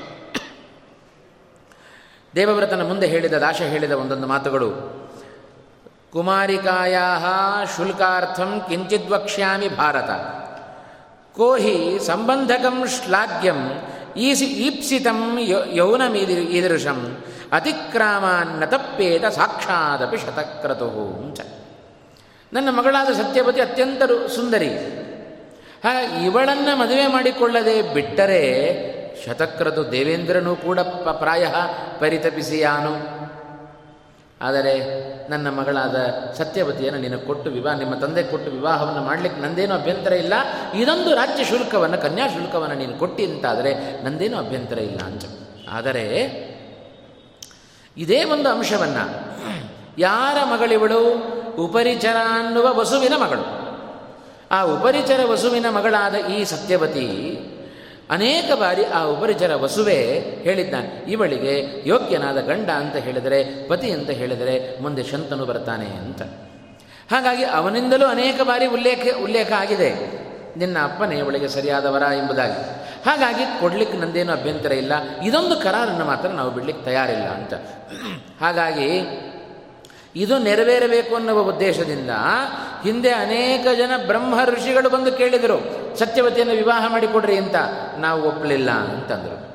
ದೇವವ್ರತನ ಮುಂದೆ ಹೇಳಿದ, ದಾಶ ಹೇಳಿದ ಒಂದೊಂದು ಮಾತುಗಳು. ಕುಮಾರಿಕಾಯ ಶುಲ್ಕಾರ್ಥಂ ಕಿಂಚಿತ್ ವಕ್ಷ್ಯಾಮಿ ಭಾರತ. ಕೋಹಿ ಸಂಬಂಧಕಂ ಶ್ಲಾಘ್ಯಂ ಈಸಿ ಈಪ್ಸಿತಂ ಯೌನಮೀದಿ ಈದೃಶಂ. ಅತಿಕ್ರಾಮಾನ್ನ ತಪ್ಪೇತ ಸಾಕ್ಷಾದಪಿ ಶತಕ್ರತು ನನ್ನ ಮಗಳಾದ ಸತ್ಯಪತಿ ಅತ್ಯಂತ ಸುಂದರಿ. ಹಾ, ಇವಳನ್ನು ಮದುವೆ ಮಾಡಿಕೊಳ್ಳದೆ ಬಿಟ್ಟರೆ ಶತಕ್ರತು ದೇವೇಂದ್ರನು ಕೂಡ ಪ್ರಾಯ ಪರಿತಪಿಸಿಯಾನು ಆದರೆ ನನ್ನ ಮಗಳಾದ ಸತ್ಯವತಿಯನ್ನು ನಿನ್ನ ಕೊಟ್ಟು ವಿವಾಹ ನಿಮ್ಮ ತಂದೆ ಕೊಟ್ಟು ವಿವಾಹವನ್ನು ಮಾಡಲಿಕ್ಕೆ ನಂದೇನೂ ಅಭ್ಯಂತರ ಇಲ್ಲ. ಇದೊಂದು ರಾಜ್ಯ ಶುಲ್ಕವನ್ನು ಕನ್ಯಾಶುಲ್ಕವನ್ನು ನೀನು ಕೊಟ್ಟಿ ಅಂತಾದರೆ ನಂದೇನೂ ಅಭ್ಯಂತರ ಇಲ್ಲ ಅಂತ ಆದರೆ ಇದೇ ಒಂದು ಅಂಶವನ್ನು. ಯಾರ ಮಗಳಿವಳು? ಉಪರಿಚರ ಅನ್ನುವ ವಸುವಿನ ಮಗಳು. ಆ ಉಪರಿಚರ ವಸುವಿನ ಮಗಳಾದ ಈ ಸತ್ಯವತಿ ಅನೇಕ ಬಾರಿ ಆ ಉಪರಿಚರ ವಸುವೆ ಹೇಳಿದ್ದಾನೆ. ಇವಳಿಗೆ ಯೋಗ್ಯನಾದ ಗಂಡ ಅಂತ ಹೇಳಿದರೆ, ಪತಿ ಅಂತ ಹೇಳಿದರೆ ಮುಂದೆ ಶಂತನು ಬರ್ತಾನೆ ಅಂತ. ಹಾಗಾಗಿ ಅವನಿಂದಲೂ ಅನೇಕ ಬಾರಿ ಉಲ್ಲೇಖ ಉಲ್ಲೇಖ ಆಗಿದೆ. ನಿನ್ನ ಅಪ್ಪನೇ ಒಳಗೆ ಸರಿಯಾದವರ ಎಂಬುದಾಗಿ. ಹಾಗಾಗಿ ಕೊಡ್ಲಿಕ್ಕೆ ನಂದೇನು ಅಭ್ಯಂತರ ಇಲ್ಲ. ಇದೊಂದು ಕರಾರನ್ನು ಮಾತ್ರ ನಾವು ಬಿಡ್ಲಿಕ್ಕೆ ತಯಾರಿಲ್ಲ ಅಂತ. ಹಾಗಾಗಿ ಇದು ನೆರವೇರಬೇಕು ಅನ್ನುವ ಉದ್ದೇಶದಿಂದ ಹಿಂದೆ ಅನೇಕ ಜನ ಬ್ರಹ್ಮ ಋಷಿಗಳು ಬಂದು ಕೇಳಿದರು, ಸತ್ಯವತಿಯನ್ನು ವಿವಾಹ ಮಾಡಿಕೊಡ್ರಿ ಅಂತ. ನಾವು ಒಪ್ಪಲಿಲ್ಲ ಅಂತಂದರು.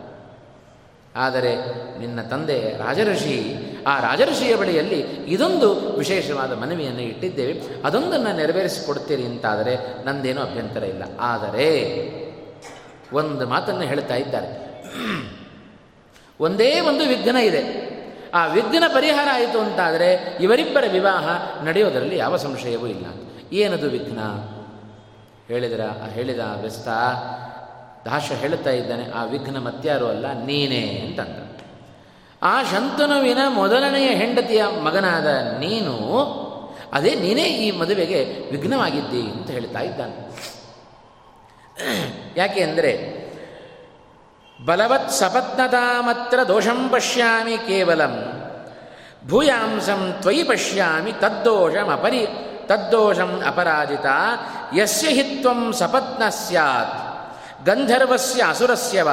ಆದರೆ ನಿನ್ನ ತಂದೆ ರಾಜಋಷಿ ಆ ರಾಜಋಷಿಯ ಬಳಿಯಲ್ಲಿ ಇದೊಂದು ವಿಶೇಷವಾದ ಮನವಿಯನ್ನು ಇಟ್ಟಿದ್ದೇವೆ. ಅದೊಂದನ್ನು ನೆರವೇರಿಸಿಕೊಡ್ತೀರಿ ಅಂತಾದರೆ ನಂದೇನೂ ಅಭ್ಯಂತರ ಇಲ್ಲ. ಆದರೆ ಒಂದು ಮಾತನ್ನು ಹೇಳ್ತಾ ಇದ್ದಾರೆ. ಒಂದೇ ಒಂದು ವಿಘ್ನ ಇದೆ. ಆ ವಿಘ್ನ ಪರಿಹಾರ ಆಯಿತು ಅಂತಾದರೆ ಇವರಿಬ್ಬರ ವಿವಾಹ ನಡೆಯೋದರಲ್ಲಿ ಯಾವ ಸಂಶಯವೂ ಇಲ್ಲ. ಏನದು ವಿಘ್ನ? ಹೇಳಿದ್ರ? ಹೇಳಿದ ವ್ಯಸ್ತ ದಾಶ ಹೇಳುತ್ತಾ ಇದ್ದಾನೆ, ಆ ವಿಘ್ನ ಮತ್ಯಾರು ಅಲ್ಲ, ನೀನೇ ಅಂತಂದ. ಆ ಶಂತನುವಿನ ಮೊದಲನೆಯ ಹೆಂಡತಿಯ ಮಗನಾದ ನೀನು, ಅದೇ ನೀನೇ ಈ ಮದುವೆಗೆ ವಿಘ್ನವಾಗಿದ್ದಿ ಅಂತ ಹೇಳ್ತಾ ಇದ್ದಾನೆ. ಯಾಕೆ ಅಂದರೆ, ಬಲವತ್ ಸಪತ್ನತಾಮತ್ರ ದೋಷಂ ಪಶ್ಯಾಮಿ ಕೇವಲಂ ಭೂಯಾಂಸಂ ತ್ವಯಿ ಪಶ್ಯಾಮಿ ತದ್ದೋಷಂ ಅಪರಿ, ತದ್ದೋಷಂ ಅಪರಾಜಿತ, ಯಸ್ಯ ಹಿತ್ವಂ ಸಪತ್ನ ಸ್ಯಾತ್. ಗಂಧರ್ವಸ್ಯ ಅಸುರಸ್ಯ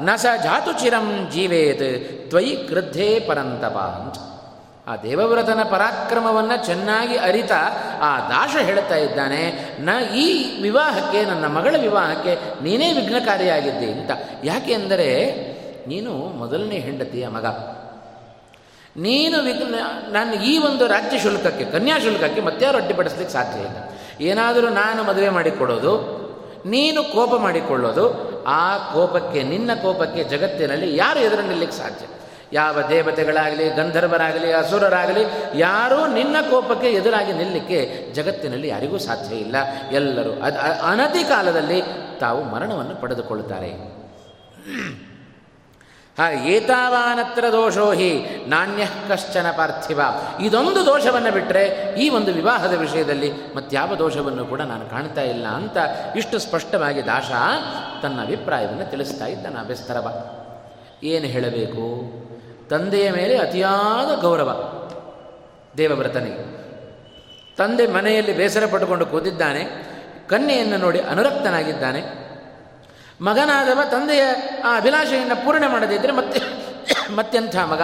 ನ ಸ ಜಾತು ಚಿರಂ ಜೀವೇತ್, ತ್ವಯಿ ಕೃದ್ಧೇ ಪರಂತಪ ಅಂತ. ಆ ದೇವವ್ರತನ ಪರಾಕ್ರಮವನ್ನು ಚೆನ್ನಾಗಿ ಅರಿತ ಆ ದಾಶ ಹೇಳ್ತಾ ಇದ್ದಾನೆ, ನ ಈ ವಿವಾಹಕ್ಕೆ, ನನ್ನ ಮಗಳ ವಿವಾಹಕ್ಕೆ ನೀನೇ ವಿಘ್ನಕಾರಿಯಾಗಿದ್ದೆ ಅಂತ. ಯಾಕೆ ಅಂದರೆ, ನೀನು ಮೊದಲನೇ ಹೆಂಡತಿಯ ಮಗ. ನೀನು ವಿಘ್ನ, ನಾನು ಈ ಒಂದು ರಾಜ್ಯ ಶುಲ್ಕಕ್ಕೆ, ಕನ್ಯಾ ಶುಲ್ಕಕ್ಕೆ ಮತ್ತಾರು ಅಡ್ಡಿಪಡಿಸ್ಲಿಕ್ಕೆ ಸಾಧ್ಯ ಇಲ್ಲ. ಏನಾದರೂ ನಾನು ಮದುವೆ ಮಾಡಿಕೊಡೋದು ನೀನು ಕೋಪ ಮಾಡಿಕೊಳ್ಳೋದು, ಆ ಕೋಪಕ್ಕೆ, ನಿನ್ನ ಕೋಪಕ್ಕೆ ಜಗತ್ತಿನಲ್ಲಿ ಯಾರು ಎದುರು ನಿಲ್ಲಕ್ಕೆ ಸಾಧ್ಯ? ಯಾವ ದೇವತೆಗಳಾಗಲಿ, ಗಂಧರ್ವರಾಗಲಿ, ಅಸುರರಾಗಲಿ, ಯಾರೂ ನಿನ್ನ ಕೋಪಕ್ಕೆ ಎದುರಾಗಿ ನಿಲ್ಲಕ್ಕೆ ಜಗತ್ತಿನಲ್ಲಿ ಯಾರಿಗೂ ಸಾಧ್ಯ ಇಲ್ಲ. ಎಲ್ಲರೂ ಅದು ಅನತಿ ಕಾಲದಲ್ಲಿ ತಾವು ಮರಣವನ್ನು ಪಡೆದುಕೊಳ್ಳುತ್ತಾರೆ. ಏತಾವಾನತ್ರ ದೋಷೋ ಹಿ ನಾಣ್ಯ ಕಶ್ಚನ ಪಾರ್ಥಿವ. ಇದೊಂದು ದೋಷವನ್ನು ಬಿಟ್ಟರೆ ಈ ಒಂದು ವಿವಾಹದ ವಿಷಯದಲ್ಲಿ ಮತ್ತಾವ ದೋಷವನ್ನು ಕೂಡ ನಾನು ಕಾಣ್ತಾ ಇಲ್ಲ ಅಂತ ಇಷ್ಟು ಸ್ಪಷ್ಟವಾಗಿ ದಾಶ ತನ್ನ ಅಭಿಪ್ರಾಯವನ್ನು ತಿಳಿಸ್ತಾ ಇದ್ದಾನೆ ಅಭ್ಯಸ್ತರವ ಏನು ಹೇಳಬೇಕು? ತಂದೆಯ ಮೇಲೆ ಅತಿಯಾದ ಗೌರವ ದೇವವ್ರತನಿಗೆ. ತಂದೆ ಮನೆಯಲ್ಲಿ ಬೇಸರ ಪಟ್ಟುಕೊಂಡು ಕೂತಿದ್ದಾನೆ, ಕನ್ಯೆಯನ್ನು ನೋಡಿ ಅನುರಕ್ತನಾಗಿದ್ದಾನೆ ಮಗನಾದವ ತಂದೆಯ ಆ ಅಭಿಲಾಷೆಯನ್ನು ಪೂರ್ಣೆ ಮಾಡದಿದ್ದರೆ ಮತ್ತೆ ಮತ್ತೆಂಥ ಮಗ?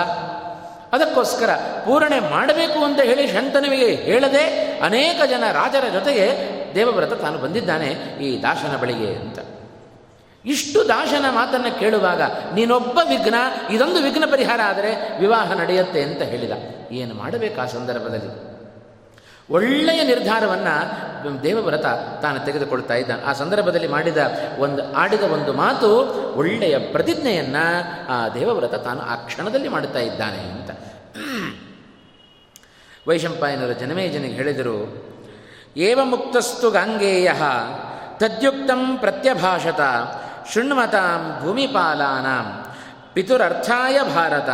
ಅದಕ್ಕೋಸ್ಕರ ಪೂರಣೆ ಮಾಡಬೇಕು ಅಂತ ಹೇಳಿ ಶಂತನುವಿಗೆ ಹೇಳದೆ ಅನೇಕ ಜನ ರಾಜರ ಜೊತೆಗೆ ದೇವವ್ರತ ತಾನು ಬಂದಿದ್ದಾನೆ ಈ ದಾಶನ ಬಳಿಗೆ ಅಂತ. ಇಷ್ಟು ದಾಶನ ಮಾತನ್ನು ಕೇಳುವಾಗ, ನೀನೊಬ್ಬ ವಿಘ್ನ, ಇದೊಂದು ವಿಘ್ನ ಪರಿಹಾರ ಆದರೆ ವಿವಾಹ ನಡೆಯುತ್ತೆ ಅಂತ ಹೇಳಿದ. ಏನು ಮಾಡಬೇಕು ಆ ಸಂದರ್ಭದಲ್ಲಿ? ಒಳ್ಳೆಯ ನಿರ್ಧಾರವನ್ನು ದೇವವ್ರತ ತಾನು ತೆಗೆದುಕೊಳ್ತಾ ಇದ್ದ. ಆ ಸಂದರ್ಭದಲ್ಲಿ ಮಾಡಿದ ಒಂದು, ಆಡಿದ ಒಂದು ಮಾತು ಒಳ್ಳೆಯ ಪ್ರತಿಜ್ಞೆಯನ್ನು ಆ ದೇವವ್ರತ ತಾನು ಆ ಕ್ಷಣದಲ್ಲಿ ಮಾಡುತ್ತಾ ಇದ್ದಾನೆ ಅಂತ. ವೈಶಂಪಾಯನರು ಜನಮೇಜನಿಗೆ ಹೇಳಿದರು, ಏವ ಮುಕ್ತಸ್ತು ಗಾಂಗೇಯ ತದ್ಯುಕ್ತಂ ಪ್ರತ್ಯಭಾಷತ ಶೃಣ್ವತಾಂ ಭೂಮಿಪಾಲಾನಾಂ. ಪಿತುರರ್ಥಾಯ ಭಾರತ.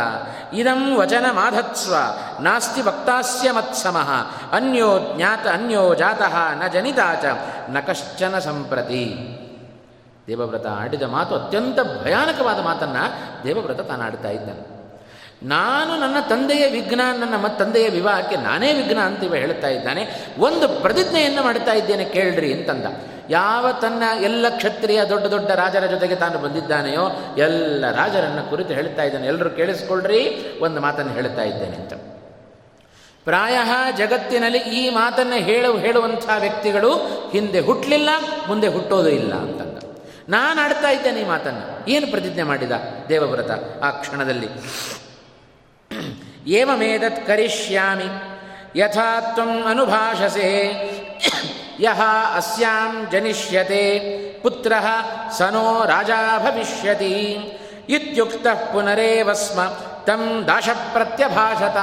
ಇದಂ ವಚನ ಮಾಧತ್ಸ್ವ. ನಾಸ್ತಿ ವಕ್ತಾಸ್ಯ ಮತ್ಸಮಃ. ಅನ್ಯೋ ಜ್ಞಾತ, ಅನ್ಯೋ ಜಾತಃ, ನ ಜನಿತಾಚ ನ ಕಶ್ಚನ ಸಂಪ್ರತಿ. ದೇವವ್ರತ ಆಡಿದ ಮಾತು ಅತ್ಯಂತ ಭಯಾನಕವಾದ ಮಾತನ್ನು ದೇವವ್ರತ ತಾನು ಆಡ್ತಾ ಇದ್ದಾನೆ. ನಾನು ನನ್ನ ತಂದೆಯ ವಿಘ್ನ, ನನ್ನ ಮತ್ತು ತಂದೆಯ ವಿವಾಹಕ್ಕೆ ನಾನೇ ವಿಘ್ನ ಅಂತ ಹೇಳ್ತಾ ಇದ್ದಾನೆ. ಒಂದು ಪ್ರತಿಜ್ಞೆಯನ್ನು ಮಾಡ್ತಾ ಇದ್ದೇನೆ ಕೇಳ್ರಿ ಅಂತಂದ. ಯಾವ ತನ್ನ ಎಲ್ಲ ಕ್ಷತ್ರಿಯ ದೊಡ್ಡ ದೊಡ್ಡ ರಾಜರ ಜೊತೆಗೆ ತಾನು ಬಂದಿದ್ದಾನೆಯೋ ಎಲ್ಲ ರಾಜರನ್ನು ಕುರಿತು ಹೇಳ್ತಾ ಇದ್ದಾನೆ. ಎಲ್ಲರೂ ಕೇಳಿಸ್ಕೊಳ್ರಿ, ಒಂದು ಮಾತನ್ನು ಹೇಳ್ತಾ ಇದ್ದೇನೆ ಅಂತ. ಪ್ರಾಯ ಜಗತ್ತಿನಲ್ಲಿ ಈ ಮಾತನ್ನು ಹೇಳು, ಹೇಳುವಂಥ ವ್ಯಕ್ತಿಗಳು ಹಿಂದೆ ಹುಟ್ಟಲಿಲ್ಲ ಮುಂದೆ ಹುಟ್ಟೋದು ಇಲ್ಲ ಅಂತಂದ. ನಾನು ಆಡ್ತಾ ಇದ್ದೇನೆ ಈ ಮಾತನ್ನು. ಏನು ಪ್ರತಿಜ್ಞೆ ಮಾಡಿದ ದೇವವ್ರತ ಆ ಕ್ಷಣದಲ್ಲಿ? ಏವಮೇದತ್ ಕರಿಷ್ಯಾಮಿ, ಯಥಾ ತ್ವಂ ಅನುಭಾಷಸೆ ಯಹ ಅಸ್ಯಾಂ ಜನಿಷ್ಯತೆ ಪುತ್ರ ಸನೋ ರಾಜ ಭವಿಷ್ಯತಿ ಇತ್ಯುಕ್ತ ಪುನರೇವಸ್ಮ ತಂ ದಾಶ ಪ್ರತ್ಯಭಾಷತ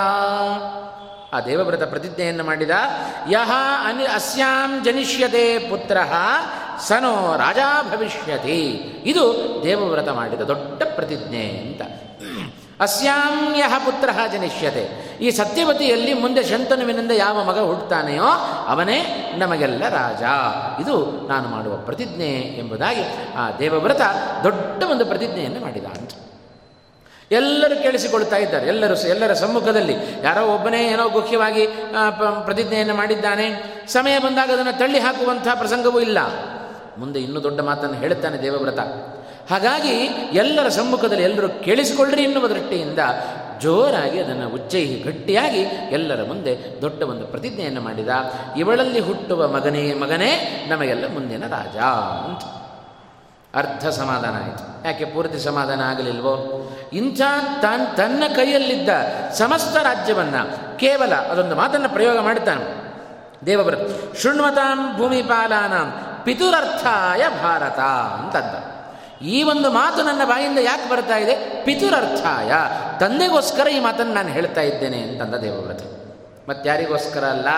ಆ ದೇವವ್ರತ ಪ್ರತಿಜ್ಞೆಯನ್ನು ಮಾಡಿದ, ಯಹ ಅನಿ ಅಸ್ಯಾಂ ಜನಿಷ್ಯತೆ, ಪುತ್ರ ಸನೋ ರಾಜ ಭವಿಷ್ಯತಿ. ಇದು ದೇವವ್ರತ ಮಾಡಿದ ದೊಡ್ಡ ಪ್ರತಿಜ್ಞೆ ಅಂತ. ಅಸ್ಯಾಂ ಯಹ ಪುತ್ರ ಜನಿಷ್ಯತೆ. ಈ ಸತ್ಯವತಿಯಲ್ಲಿ ಮುಂದೆ ಶಂತನುವಿನಿಂದ ಯಾವ ಮಗ ಹುಟ್ಟುತ್ತಾನೆಯೋ ಅವನೇ ನಮಗೆಲ್ಲ ರಾಜ. ಇದು ನಾನು ಮಾಡುವ ಪ್ರತಿಜ್ಞೆ ಎಂಬುದಾಗಿ ಆ ದೇವವ್ರತ ದೊಡ್ಡ ಒಂದು ಪ್ರತಿಜ್ಞೆಯನ್ನು ಮಾಡಿದ ಅಂತ ಎಲ್ಲರೂ ಕೇಳಿಸಿಕೊಳ್ತಾ ಇದ್ದಾರೆ. ಎಲ್ಲರೂ ಎಲ್ಲರ ಸಮ್ಮುಖದಲ್ಲಿ ಯಾರೋ ಒಬ್ಬನೇ ಏನೋ ಗುಖ್ಯವಾಗಿ ಪ್ರತಿಜ್ಞೆಯನ್ನು ಮಾಡಿದ್ದಾನೆ. ಸಮಯ ಬಂದಾಗ ಅದನ್ನು ತಳ್ಳಿ ಹಾಕುವಂಥ ಪ್ರಸಂಗವೂ ಇಲ್ಲ. ಮುಂದೆ ಇನ್ನೂ ದೊಡ್ಡ ಮಾತನ್ನು ಹೇಳುತ್ತಾನೆ ದೇವವ್ರತ. ಹಾಗಾಗಿ ಎಲ್ಲರ ಸಮ್ಮುಖದಲ್ಲಿ ಎಲ್ಲರೂ ಕೇಳಿಸಿಕೊಳ್ಳ್ರಿ ಎನ್ನುವ ದೃಷ್ಟಿಯಿಂದ ಜೋರಾಗಿ ಅದನ್ನು ಉಚ್ಚೈಹಿ ಗಟ್ಟಿಯಾಗಿ ಎಲ್ಲರ ಮುಂದೆ ದೊಡ್ಡ ಒಂದು ಪ್ರತಿಜ್ಞೆಯನ್ನು ಮಾಡಿದ, ಇವಳಲ್ಲಿ ಹುಟ್ಟುವ ಮಗನೇ ಮಗನೇ, ನಮಗೆಲ್ಲ ಮುಂದಿನ ರಾಜ ಅಂತ. ಅರ್ಧ ಸಮಾಧಾನ ಆಯಿತು. ಯಾಕೆ ಪೂರ್ತಿ ಸಮಾಧಾನ ಆಗಲಿಲ್ವೋ? ಇಂಥ ತನ್ ತನ್ನ ಕೈಯಲ್ಲಿದ್ದ ಸಮಸ್ತ ರಾಜ್ಯವನ್ನು, ಕೇವಲ ಅದೊಂದು ಮಾತನ್ನು ಪ್ರಯೋಗ ಮಾಡುತ್ತಾನೆ. ದೇವವ್ರತ, ಶೃಣ್ವತಾಂ ಭೂಮಿಪಾಲಾನಾಂ ಪಿತುರರ್ಥಾಯ ಭಾರತ ಅಂತಂದ. ಈ ಒಂದು ಮಾತು ನನ್ನ ಬಾಯಿಂದ ಯಾಕೆ ಬರ್ತಾ ಇದೆ? ಪಿತುರರ್ಥಾಯ. ತಂದೆಗೋಸ್ಕರ ಈ ಮಾತನ್ನು ನಾನು ಹೇಳ್ತಾ ಇದ್ದೇನೆ ಅಂತಂದ ದೇವವ್ರತ. ಮತ್ತಾರಿಗೋಸ್ಕರ ಅಲ್ಲ?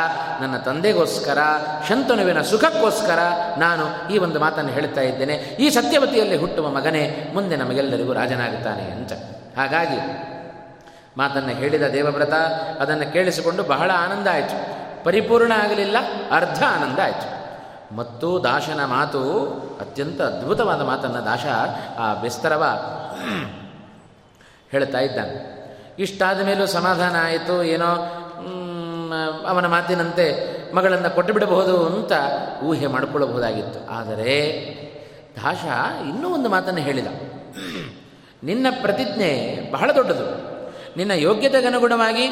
ನನ್ನ ತಂದೆಗೋಸ್ಕರ, ಶಂತನುವಿನ ಸುಖಕ್ಕೋಸ್ಕರ ನಾನು ಈ ಒಂದು ಮಾತನ್ನು ಹೇಳ್ತಾ ಇದ್ದೇನೆ. ಈ ಸತ್ಯವತಿಯಲ್ಲಿ ಹುಟ್ಟುವ ಮಗನೇ ಮುಂದೆ ನಮಗೆಲ್ಲರಿಗೂ ರಾಜನಾಗುತ್ತಾನೆ ಅಂತ. ಹಾಗಾಗಿ ಮಾತನ್ನು ಹೇಳಿದ ದೇವವ್ರತ ಅದನ್ನು ಕೇಳಿಸಿಕೊಂಡು ಬಹಳ ಆನಂದ ಆಯಿತು. ಪರಿಪೂರ್ಣ ಆಗಲಿಲ್ಲ, ಅರ್ಧ ಆನಂದ ಆಯಿತು. ಮತ್ತು ದಾಶನ ಮಾತು ಅತ್ಯಂತ ಅದ್ಭುತವಾದ ಮಾತನ್ನು ದಾಶ ಆ ಬೆಸ್ತರವ ಹೇಳ್ತಾ ಇದ್ದಾನೆ. ಇಷ್ಟಾದ ಮೇಲೂ ಸಮಾಧಾನ ಆಯಿತು, ಏನೋ ಅವನ ಮಾತಿನಂತೆ ಮಗಳನ್ನು ಕೊಟ್ಟು ಬಿಡಬಹುದು ಅಂತ ಊಹೆ ಮಾಡಿಕೊಳ್ಳಬಹುದಾಗಿತ್ತು. ಆದರೆ ದಾಶ ಇನ್ನೂ ಒಂದು ಮಾತನ್ನು ಹೇಳಿದ. ನಿನ್ನ ಪ್ರತಿಜ್ಞೆ ಬಹಳ ದೊಡ್ಡದು. ನಿನ್ನ ಯೋಗ್ಯತೆಗನುಗುಣವಾಗಿ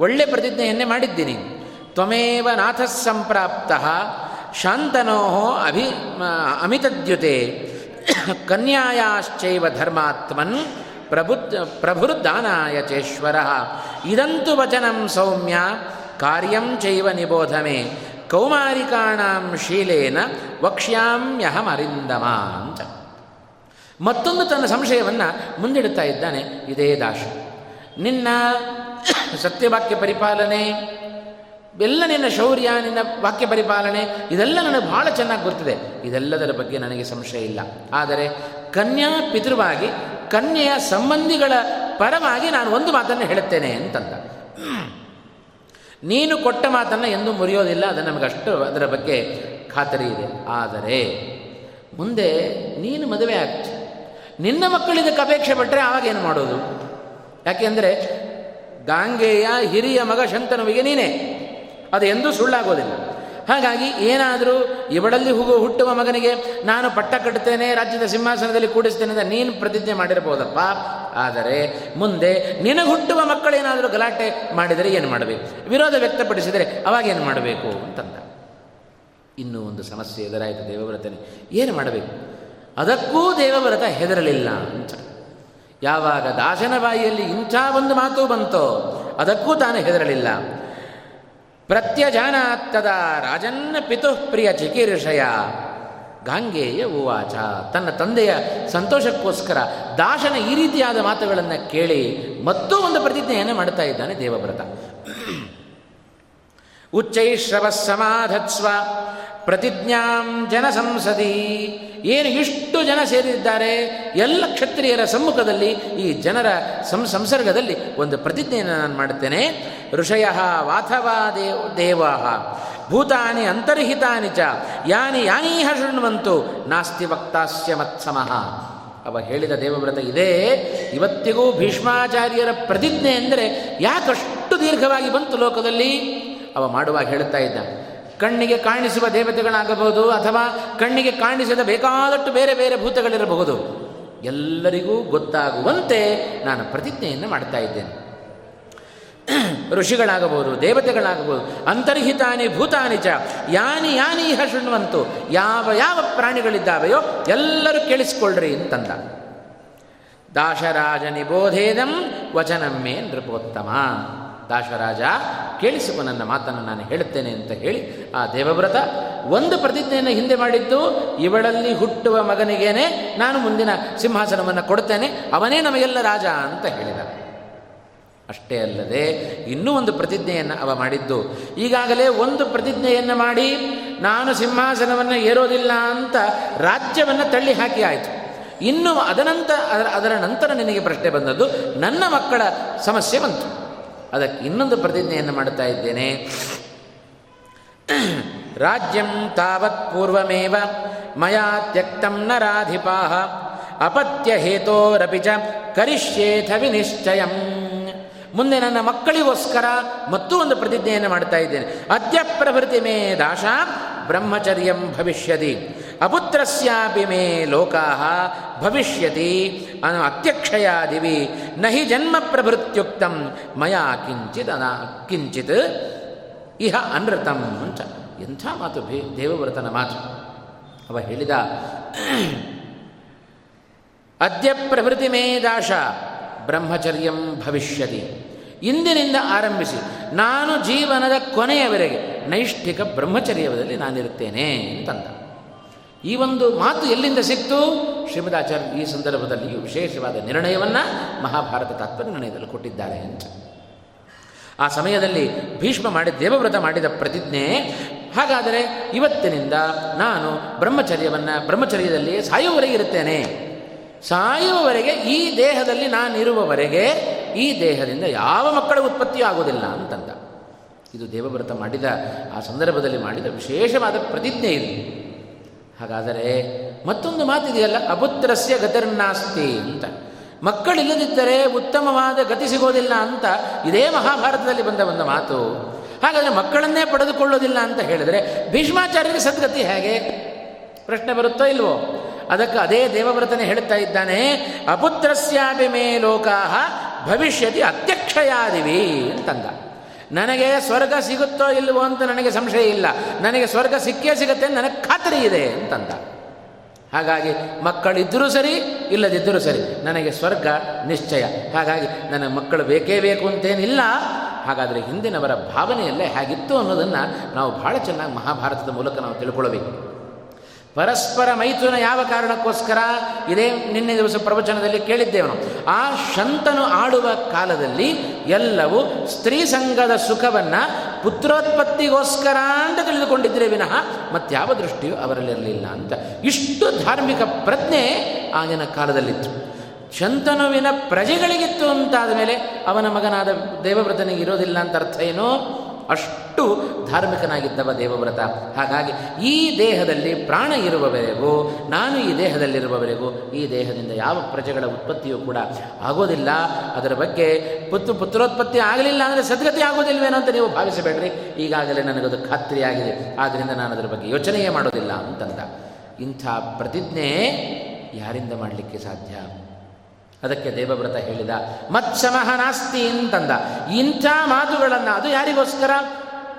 ಒಳ್ಳೆ ಪ್ರತಿಜ್ಞೆಯನ್ನೇ ಮಾಡಿದ್ದೀನಿ. ತ್ವಮೇವ ನಾಥ ಸಂಪ್ರಾಪ್ತ ಶಾಂತನೋ ಅಭಿ ಅಮಿತದ್ಯುತೆ. ಕನ್ಯಾಯಾಶ್ಚೈವ ಧರ್ಮಾತ್ಮನ್ ಪ್ರಬುದ್ಧ ಪ್ರಭುರ್ದಾನಾಯ ಚೇಶ್ವರ ಇದಂತು ವಚನಂ ಸೌಮ್ಯ, ಕಾರ್ಯಂ ಚೈವ ನಿಬೋಧಮೆ. ಕೌಮಾರಿಕಾಣಾಂ ಶೀಲೇನ ವಕ್ಷ್ಯಾಮ್ಯಹಮರಿಂದಮ ಅಂತ ಮತ್ತೊಂದು ತನ್ನ ಸಂಶಯವನ್ನು ಮುಂದಿಡುತ್ತಾ ಇದ್ದಾನೆ ಇದೇ ದಾಶ. ನಿನ್ನ ಸತ್ಯವಾಕ್ಯ ಪರಿಪಾಲನೆ ಎಲ್ಲ ನಿನ್ನ ಶೌರ್ಯ, ನಿನ್ನ ವಾಕ್ಯ ಪರಿಪಾಲನೆ, ಇದೆಲ್ಲ ನನಗೆ ಬಹಳ ಚೆನ್ನಾಗಿ ಗೊತ್ತಿದೆ. ಇದೆಲ್ಲದರ ಬಗ್ಗೆ ನನಗೆ ಸಂಶಯ ಇಲ್ಲ. ಆದರೆ ಕನ್ಯಾ ಪಿತೃವಾಗಿ, ಕನ್ಯೆಯ ಸಂಬಂಧಿಗಳ ಪರವಾಗಿ ನಾನು ಒಂದು ಮಾತನ್ನು ಹೇಳುತ್ತೇನೆ ಅಂತಂದ. ನೀನು ಕೊಟ್ಟ ಮಾತನ್ನು ಎಂದೂ ಮುರಿಯೋದಿಲ್ಲ, ಅದು ನಮಗಷ್ಟು ಅದರ ಬಗ್ಗೆ ಖಾತರಿ ಇದೆ. ಆದರೆ ಮುಂದೆ ನೀನು ಮದುವೆ ಆಗ್ತಿ ನಿನ್ನ ಮಕ್ಕಳು ಇದಕ್ಕೆ ಅಪೇಕ್ಷೆ ಪಟ್ಟರೆ ಆವಾಗ ಏನು ಮಾಡೋದು? ಯಾಕೆಂದರೆ ಗಾಂಗೆಯ ಹಿರಿಯ ಮಗ ಶಂತನುವಿಗೆ ನೀನೇ. ಅದು ಎಂದೂ ಸುಳ್ಳಾಗೋದಿಲ್ಲ. ಹಾಗಾಗಿ ಏನಾದರೂ ಇವಳಲ್ಲಿ ಹುಗು ಹುಟ್ಟುವ ಮಗನಿಗೆ ನಾನು ಪಟ್ಟ ಕಟ್ಟುತ್ತೇನೆ, ರಾಜ್ಯದ ಸಿಂಹಾಸನದಲ್ಲಿ ಕೂಡಿಸ್ತೇನೆ ಅಂತ ನೀನು ಪ್ರತಿಜ್ಞೆ ಮಾಡಿರ್ಬೋದಪ್ಪ. ಆದರೆ ಮುಂದೆ ನಿನಗೆ ಹುಟ್ಟುವ ಮಕ್ಕಳೇನಾದರೂ ಗಲಾಟೆ ಮಾಡಿದರೆ ಏನು ಮಾಡಬೇಕು? ವಿರೋಧ ವ್ಯಕ್ತಪಡಿಸಿದರೆ ಅವಾಗ ಏನು ಮಾಡಬೇಕು ಅಂತಂದ. ಇನ್ನೂ ಒಂದು ಸಮಸ್ಯೆ ಎದುರಾಯಿತು ದೇವವ್ರತನೆ. ಏನು ಮಾಡಬೇಕು? ಅದಕ್ಕೂ ದೇವವ್ರತ ಹೆದರಲಿಲ್ಲ ಅಂತ. ಯಾವಾಗ ದಾಸನ ಬಾಯಿಯಲ್ಲಿ ಇಂಥ ಒಂದು ಮಾತು ಬಂತೋ, ಅದಕ್ಕೂ ತಾನು ಹೆದರಲಿಲ್ಲ. ಪ್ರತ್ಯಜಾನಾತ್ತದ ರಾಜನ್ನ ಪಿತುಃ ಪ್ರಿಯ ಚಿಕೀರ್ಷಯ ಗಾಂಗೆಯ ಉವಾಚ. ತನ್ನ ತಂದೆಯ ಸಂತೋಷಕ್ಕೋಸ್ಕರ ದಾಶನ ಈ ರೀತಿಯಾದ ಮಾತುಗಳನ್ನು ಕೇಳಿ ಮತ್ತೂ ಒಂದು ಪ್ರತಿಜ್ಞೆಯನ್ನು ಮಾಡ್ತಾ ಇದ್ದಾನೆ ದೇವವ್ರತ. ಉಚ್ಚೈಶ್ರವ ಸಮಾಧತ್ಸ್ವ ಪ್ರತಿಜ್ಞಾಂ ಜನ ಸಂಸದಿ ಏನು ಇಷ್ಟು ಜನ ಸೇರಿದ್ದಾರೆ? ಎಲ್ಲ ಕ್ಷತ್ರಿಯರ ಸಮ್ಮುಖದಲ್ಲಿ, ಈ ಜನರ ಸಂ, ಸಂಸರ್ಗದಲ್ಲಿ ಒಂದು ಪ್ರತಿಜ್ಞೆಯನ್ನು ನಾನು ಮಾಡುತ್ತೇನೆ. ಋಷಯ ವಾಥವಾ ದೇವ ದೇವಾ. ಭೂತಾನಿ ಅಂತರ್ಹಿತಾನಿ ಚ. ಯಾನಿ ಯಾನೀಹ ಶೃಣ್ವಂತು. ನಾಸ್ತಿ ವಕ್ತಾಸ್ಯ ಮತ್ಸಮಃ. ಅವ ಹೇಳಿದ ದೇವವ್ರತ ಇದೇ. ಇವತ್ತಿಗೂ ಭೀಷ್ಮಾಚಾರ್ಯರ ಪ್ರತಿಜ್ಞೆ ಅಂದರೆ ಯಾಕಷ್ಟು ದೀರ್ಘವಾಗಿ ಬಂತು ಲೋಕದಲ್ಲಿ? ಅವ ಮಾಡುವಾಗ ಹೇಳುತ್ತಾ ಇದ್ದ, ಕಣ್ಣಿಗೆ ಕಾಣಿಸುವ ದೇವತೆಗಳಾಗಬಹುದು ಅಥವಾ ಕಣ್ಣಿಗೆ ಕಾಣಿಸದ ಬೇಕಾದಷ್ಟು ಬೇರೆ ಬೇರೆ ಭೂತಗಳಿರಬಹುದು. ಎಲ್ಲರಿಗೂ ಗೊತ್ತಾಗುವಂತೆ ನಾನು ಪ್ರತಿಜ್ಞೆಯನ್ನು ಮಾಡ್ತಾ ಇದ್ದೇನೆ. ಋಷಿಗಳಾಗಬಹುದು, ದೇವತೆಗಳಾಗಬಹುದು, ಅಂತರ್ಹಿತಾನಿ ಭೂತಾನಿ ಚ, ಯಾನಿ ಯಾನಿ ಇಹ ಶೃಣ್ವಂತು, ಯಾವ ಯಾವ ಪ್ರಾಣಿಗಳಿದ್ದಾವೆಯೋ ಎಲ್ಲರೂ ಕೇಳಿಸಿಕೊಳ್ಳ್ರಿ ಅಂತಂದ. ದಾಶರಾಜ ನಿಬೋಧೇದಂ ವಚನಮ್ಮೆ ನೃಪೋತ್ತಮ. ದಾಶರಾಜ ಕೇಳಿಸಿಕೊ ನನ್ನ ಮಾತನ್ನು ನಾನು ಹೇಳುತ್ತೇನೆ ಅಂತ ಹೇಳಿ ಆ ದೇವವ್ರತ ಒಂದು ಪ್ರತಿಜ್ಞೆಯನ್ನು ಹಿಂದೆ ಮಾಡಿದ್ದು, ಇವಳಲ್ಲಿ ಹುಟ್ಟುವ ಮಗನಿಗೇನೆ ನಾನು ಮುಂದಿನ ಸಿಂಹಾಸನವನ್ನು ಕೊಡುತ್ತೇನೆ, ಅವನೇ ನಮಗೆಲ್ಲ ರಾಜ ಅಂತ ಹೇಳಿದ. ಅಷ್ಟೇ ಅಲ್ಲದೆ ಇನ್ನೂ ಒಂದು ಪ್ರತಿಜ್ಞೆಯನ್ನು ಅವ ಮಾಡಿದ್ದು, ಈಗಾಗಲೇ ಒಂದು ಪ್ರತಿಜ್ಞೆಯನ್ನು ಮಾಡಿ ನಾನು ಸಿಂಹಾಸನವನ್ನು ಏರೋದಿಲ್ಲ ಅಂತ ರಾಜ್ಯವನ್ನು ತಳ್ಳಿ ಹಾಕಿ ಆಯಿತು. ಇನ್ನು ಅದನಂತರ ಅದರ ಅದರ ನಂತರ ನಿನಗೆ ಪ್ರಶ್ನೆ ಬಂದದ್ದು, ನನ್ನ ಮಕ್ಕಳ ಸಮಸ್ಯೆ ಬಂತು. ಅದಕ್ಕೆ ಇನ್ನೊಂದು ಪ್ರತಿಜ್ಞೆಯನ್ನು ಮಾಡ್ತಾ ಇದ್ದೇನೆ. ರಾಜ್ಯಂ ತಾವತ್ ಪೂರ್ವಮೇವ ಮಯಾ ತ್ಯಕ್ತಂ ನರಾಧಿಪಾ ಅಪತ್ಯ ಹೇತೋರಪಿ ಚ ಕರಿಷ್ಯೇಥ ವಿನಿಶ್ಚಯಂ. ಮುಂದೆ ನನ್ನ ಮಕ್ಕಳಿಗೋಸ್ಕರ ಮತ್ತೂ ಒಂದು ಪ್ರತಿಜ್ಞೆಯನ್ನು ಮಾಡ್ತಾ ಇದ್ದೇನೆ. ಅದ್ಯ ಪ್ರಭೃತಿ ಮೇ ದಾಶ ಬ್ರಹ್ಮಚರ್ಯಂ ಭವಿಷ್ಯತಿ. ಅಪುತ್ರಸ್ಯಾಪಿ ಮೇ ಲೋಕಾ ಭವಿಷ್ಯತಿ. ಅನು ಅತ್ಯಕ್ಷಯಾದಿವಿ ನಹಿ ಜನ್ಮ ಪ್ರಭೃತ್ಯುಕ್ತಂ. ಮಯಾ ಕಿಂಚಿತ್ ಅನಾ ಕಿಂಚಿತ್ ಇಹ ಅನೃತಂ ಅಂತ. ಎಂಥ ಮಾತು ಭೇ ದೇವವ್ರತನ ಮಾತು. ಅವ ಹೇಳಿದ, ಅದ್ಯ ಪ್ರಭೃತಿ ಮೇ ದಾಶ. ಬ್ರಹ್ಮಚರ್ಯಂ ಭವಿಷ್ಯತಿ. ಇಂದಿನಿಂದ ಆರಂಭಿಸಿ. ನಾನು ಜೀವನದ ಕೊನೆಯವರೆಗೆ ನೈಷ್ಠಿಕ ಬ್ರಹ್ಮಚರ್ಯದಲ್ಲಿ ನಾನಿರುತ್ತೇನೆ ಅಂತಂದ. ಈ ಒಂದು ಮಾತು ಎಲ್ಲಿಂದ ಸಿಕ್ತು? ಶ್ರೀಮದಾಚಾರ್ಯ ಈ ಸಂದರ್ಭದಲ್ಲಿ ವಿಶೇಷವಾದ ನಿರ್ಣಯವನ್ನು ಮಹಾಭಾರತ ತಾತ್ಪರ್ಯ ನಿರ್ಣಯದಲ್ಲಿ ಕೊಟ್ಟಿದ್ದಾರೆ ಅಂತ. ಆ ಸಮಯದಲ್ಲಿ ಭೀಷ್ಮ ಮಾಡಿ ದೇವವ್ರತ ಮಾಡಿದ ಪ್ರತಿಜ್ಞೆ, ಹಾಗಾದರೆ ಇವತ್ತಿನಿಂದ ನಾನು ಬ್ರಹ್ಮಚರ್ಯವನ್ನು ಬ್ರಹ್ಮಚರ್ಯದಲ್ಲಿ ಸಾಯುವವರೆಗೆ ಇರುತ್ತೇನೆ. ಸಾಯುವವರೆಗೆ ಈ ದೇಹದಲ್ಲಿ ನಾನಿರುವವರೆಗೆ ಈ ದೇಹದಿಂದ ಯಾವ ಮಕ್ಕಳ ಉತ್ಪತ್ತಿ ಆಗೋದಿಲ್ಲ ಅಂತಂದ. ಇದು ದೇವವ್ರತ ಮಾಡಿದ, ಆ ಸಂದರ್ಭದಲ್ಲಿ ಮಾಡಿದ ವಿಶೇಷವಾದ ಪ್ರತಿಜ್ಞೆ ಇದು. ಹಾಗಾದರೆ ಮತ್ತೊಂದು ಮಾತಿದೆಯಲ್ಲ, ಅಪುತ್ರಸ್ಯ ಗತಿರ್ನಾಸ್ತಿ ಅಂತ. ಮಕ್ಕಳಿಲ್ಲದಿದ್ದರೆ ಉತ್ತಮವಾದ ಗತಿ ಸಿಗೋದಿಲ್ಲ ಅಂತ ಇದೇ ಮಹಾಭಾರತದಲ್ಲಿ ಬಂದ ಒಂದು ಮಾತು. ಹಾಗಾದರೆ ಮಕ್ಕಳನ್ನೇ ಪಡೆದುಕೊಳ್ಳೋದಿಲ್ಲ ಅಂತ ಹೇಳಿದರೆ ಭೀಷ್ಮಾಚಾರ್ಯರಿಗೆ ಸದ್ಗತಿ ಹೇಗೆ? ಪ್ರಶ್ನೆ ಬರುತ್ತೋ ಇಲ್ವೋ? ಅದಕ್ಕೆ ಅದೇ ದೇವವ್ರತನೇ ಹೇಳ್ತಾ ಇದ್ದಾನೆ, ಅಪುತ್ರಸ್ಯಾಪಿ ಮೇ ಲೋಕಾ ಭವಿಷ್ಯತಿ ಅತ್ಯಕ್ಷಯಾದಿವಿ ಅಂತಂದ. ನನಗೆ ಸ್ವರ್ಗ ಸಿಗುತ್ತೋ ಇಲ್ಲವೋ ಅಂತ ನನಗೆ ಸಂಶಯ ಇಲ್ಲ. ನನಗೆ ಸ್ವರ್ಗ ಸಿಕ್ಕೇ ಸಿಗುತ್ತೆ ನನಗೆ ಖಾತರಿ ಇದೆ ಅಂತಂದ. ಹಾಗಾಗಿ ಮಕ್ಕಳಿದ್ದರೂ ಸರಿ ಇಲ್ಲದಿದ್ದರೂ ಸರಿ, ನನಗೆ ಸ್ವರ್ಗ ನಿಶ್ಚಯ. ಹಾಗಾಗಿ ನನ್ನ ಮಕ್ಕಳು ಬೇಕೇ ಬೇಕು ಅಂತೇನಿಲ್ಲ. ಹಾಗಾದರೆ ಹಿಂದಿನವರ ಭಾವನೆಯಲ್ಲೇ ಹೇಗಿತ್ತು ಅನ್ನೋದನ್ನು ನಾವು ಬಹಳ ಚೆನ್ನಾಗಿ ಮಹಾಭಾರತದ ಮೂಲಕ ನಾವು ತಿಳ್ಕೊಳ್ಬೇಕು. ಪರಸ್ಪರ ಮೈಥುನ ಯಾವ ಕಾರಣಕ್ಕೋಸ್ಕರ ಇದೇ ನಿನ್ನೆ ದಿವಸ ಪ್ರವಚನದಲ್ಲಿ ಕೇಳಿದ್ದೇವೆ ಆ ಶಂತನು ಆಡುವ ಕಾಲದಲ್ಲಿ ಎಲ್ಲವೂ ಸ್ತ್ರೀ ಸಂಘದ ಸುಖವನ್ನು ಪುತ್ರೋತ್ಪತ್ತಿಗೋಸ್ಕರ ಅಂತ ತಿಳಿದುಕೊಂಡಿದ್ದರೆ ವಿನಃ ಮತ್ಯಾವ ದೃಷ್ಟಿಯೂ ಅವರಲ್ಲಿರಲಿಲ್ಲ ಅಂತ. ಇಷ್ಟು ಧಾರ್ಮಿಕ ಪ್ರಜ್ಞೆ ಆಗಿನ ಕಾಲದಲ್ಲಿತ್ತು. ಶಂತನುವಿನ ಪ್ರಜೆಗಳಿಗಿತ್ತು ಅಂತಾದ ಮೇಲೆ ಅವನ ಮಗನಾದ ದೇವವ್ರತನಿಗೆ ಇರೋದಿಲ್ಲ ಅಂತ ಅರ್ಥ ಏನು? ಅಷ್ಟು ಧಾರ್ಮಿಕನಾಗಿದ್ದವ ದೇವವ್ರತ. ಹಾಗಾಗಿ ಈ ದೇಹದಲ್ಲಿ ಪ್ರಾಣ ಇರುವವರೆಗೂ, ನಾನು ಈ ದೇಹದಲ್ಲಿರುವವರೆಗೂ, ಈ ದೇಹದಿಂದ ಯಾವ ಪ್ರಜೆಗಳ ಉತ್ಪತ್ತಿಯೂ ಕೂಡ ಆಗೋದಿಲ್ಲ. ಅದರ ಬಗ್ಗೆ ಪುತ್ರ ಪುತ್ರೋತ್ಪತ್ತಿ ಆಗಲಿಲ್ಲ ಅಂದರೆ ಸದ್ಗತಿ ಆಗೋದಿಲ್ವೇನೋ ಅಂತ ನೀವು ಭಾವಿಸಬೇಡ್ರಿ. ಈಗಾಗಲೇ ನನಗದು ಖಾತ್ರಿಯಾಗಿದೆ. ಆದ್ದರಿಂದ ನಾನು ಅದರ ಬಗ್ಗೆ ಯೋಚನೆಯೇ ಮಾಡೋದಿಲ್ಲ ಅಂತಂದ. ಇಂಥ ಪ್ರತಿಜ್ಞೆ ಯಾರಿಂದ ಮಾಡಲಿಕ್ಕೆ ಸಾಧ್ಯ? ಅದಕ್ಕೆ ದೇವವ್ರತ ಹೇಳಿದ. ಮತ್ಸಮಹ ನಾಸ್ತಿ ಅಂತಂದ. ಇಂಥ ಮಾತುಗಳನ್ನು ಅದು ಯಾರಿಗೋಸ್ಕರ?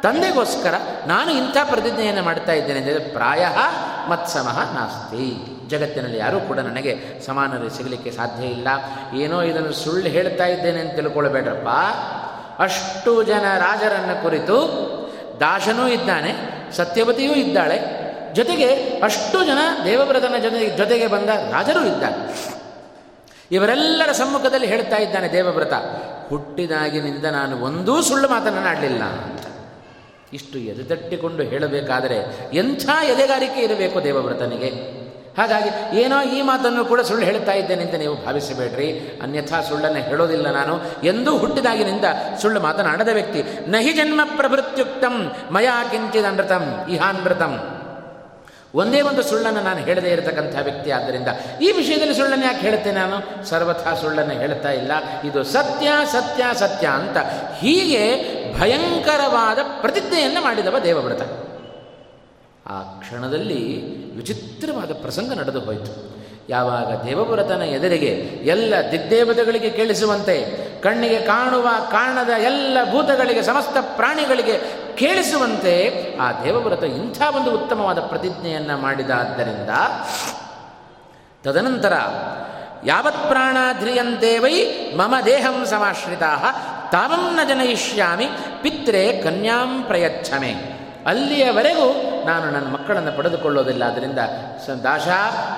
ತಂದೆಗೋಸ್ಕರ ನಾನು ಇಂಥ ಪ್ರತಿಜ್ಞೆಯನ್ನು ಮಾಡ್ತಾ ಇದ್ದೇನೆ ಅಂದರೆ ಪ್ರಾಯ ಮತ್ಸಮಃ ನಾಸ್ತಿ. ಜಗತ್ತಿನಲ್ಲಿ ಯಾರೂ ಕೂಡ ನನಗೆ ಸಮಾನರು ಸಿಗಲಿಕ್ಕೆ ಸಾಧ್ಯ ಇಲ್ಲ. ಏನೋ ಇದನ್ನು ಸುಳ್ಳು ಹೇಳ್ತಾ ಇದ್ದೇನೆ ಅಂತ ತಿಳ್ಕೊಳ್ಬೇಡ್ರಪ್ಪ. ಅಷ್ಟು ಜನ ರಾಜರನ್ನು ಕುರಿತು ದಾಶನೂ ಇದ್ದಾನೆ ಸತ್ಯವತಿಯೂ ಇದ್ದಾಳೆ. ಜೊತೆಗೆ ಅಷ್ಟು ಜನ ದೇವವ್ರತನ ಜೊತೆ ಜೊತೆಗೆ ಬಂದ ರಾಜರೂ ಇದ್ದಾರೆ. ಇವರೆಲ್ಲರ ಸಮ್ಮುಖದಲ್ಲಿ ಹೇಳ್ತಾ ಇದ್ದಾನೆ ದೇವವ್ರತ, ಹುಟ್ಟಿದಾಗಿನಿಂದ ನಾನು ಒಂದೂ ಸುಳ್ಳು ಅಂತ ಇಷ್ಟು ಎದೆತಟ್ಟಿಕೊಂಡು ಹೇಳಬೇಕಾದರೆ ಎಂಥ ಎದೆಗಾರಿಕೆ ಇರಬೇಕು ದೇವವ್ರತನಿಗೆ? ಹಾಗಾಗಿ ಏನೋ ಈ ಮಾತನ್ನು ಕೂಡ ಸುಳ್ಳು ಹೇಳ್ತಾ ಇದ್ದೇನೆ ಅಂತ ನೀವು ಭಾವಿಸಬೇಡ್ರಿ. ಅನ್ಯಥಾ ಸುಳ್ಳನ್ನು ಹೇಳೋದಿಲ್ಲ ನಾನು. ಎಂದೂ ಹುಟ್ಟಿದಾಗಿನಿಂದ ಸುಳ್ಳು ಮಾತನಾಡದ ವ್ಯಕ್ತಿ, ನಹಿ ಜನ್ಮ ಪ್ರಭೃತ್ಯುಕ್ತಂ, ಮಯಾ ಕಿಂಚಿದನೃತಂ ಇಹಾನೃತಂ ಒಂದೇ ಒಂದು ಸುಳ್ಳನ್ನು ನಾನು ಹೇಳದೇ ಇರತಕ್ಕಂಥ ವ್ಯಕ್ತಿ ಆದ್ದರಿಂದ ಈ ವಿಷಯದಲ್ಲಿ ಸುಳ್ಳನ್ನು ಯಾಕೆ ಹೇಳ್ತೇನೆ ನಾನು? ಸರ್ವಥಾ ಸುಳ್ಳನ್ನು ಹೇಳ್ತಾ ಇಲ್ಲ. ಇದು ಸತ್ಯ ಸತ್ಯ ಸತ್ಯ ಅಂತ ಹೀಗೆ ಭಯಂಕರವಾದ ಪ್ರತಿಜ್ಞೆಯನ್ನು ಮಾಡಿದವ ದೇವವ್ರತ. ಆ ಕ್ಷಣದಲ್ಲಿ ವಿಚಿತ್ರವಾದ ಪ್ರಸಂಗ ನಡೆದು ಹೋಯಿತು. ಯಾವಾಗ ದೇವವ್ರತನ ಎದುರಿಗೆ ಎಲ್ಲ ದಿಗ್ದೇವತೆಗಳಿಗೆ ಕೇಳಿಸುವಂತೆ ಕಣ್ಣಿಗೆ ಕಾಣುವ ಕಾಣದ ಎಲ್ಲ ಭೂತಗಳಿಗೆ ಸಮಸ್ತ ಪ್ರಾಣಿಗಳಿಗೆ ಕೇಳಿಸುವಂತೆ ಆ ದೇವವ್ರತ ಇಂಥ ಒಂದು ಉತ್ತಮವಾದ ಪ್ರತಿಜ್ಞೆಯನ್ನು ಮಾಡಿದಾದ್ದರಿಂದ ತದನಂತರ, ಯಾವತ್ ಪ್ರಾಣ ಮಮ ದೇಹಂ ಸಮಾಶ್ರಿತಾ ತಾವಂ ನ ಜನಯಿಷ್ಯಾಮಿ ಪಿತ್ರೆ ಕನ್ಯಾಂ ಪ್ರಯಚ್ಛಮೆ. ಅಲ್ಲಿಯವರೆಗೂ ನಾನು ನನ್ನ ಮಕ್ಕಳನ್ನು ಪಡೆದುಕೊಳ್ಳೋದಿಲ್ಲ. ಸ ದಾಶ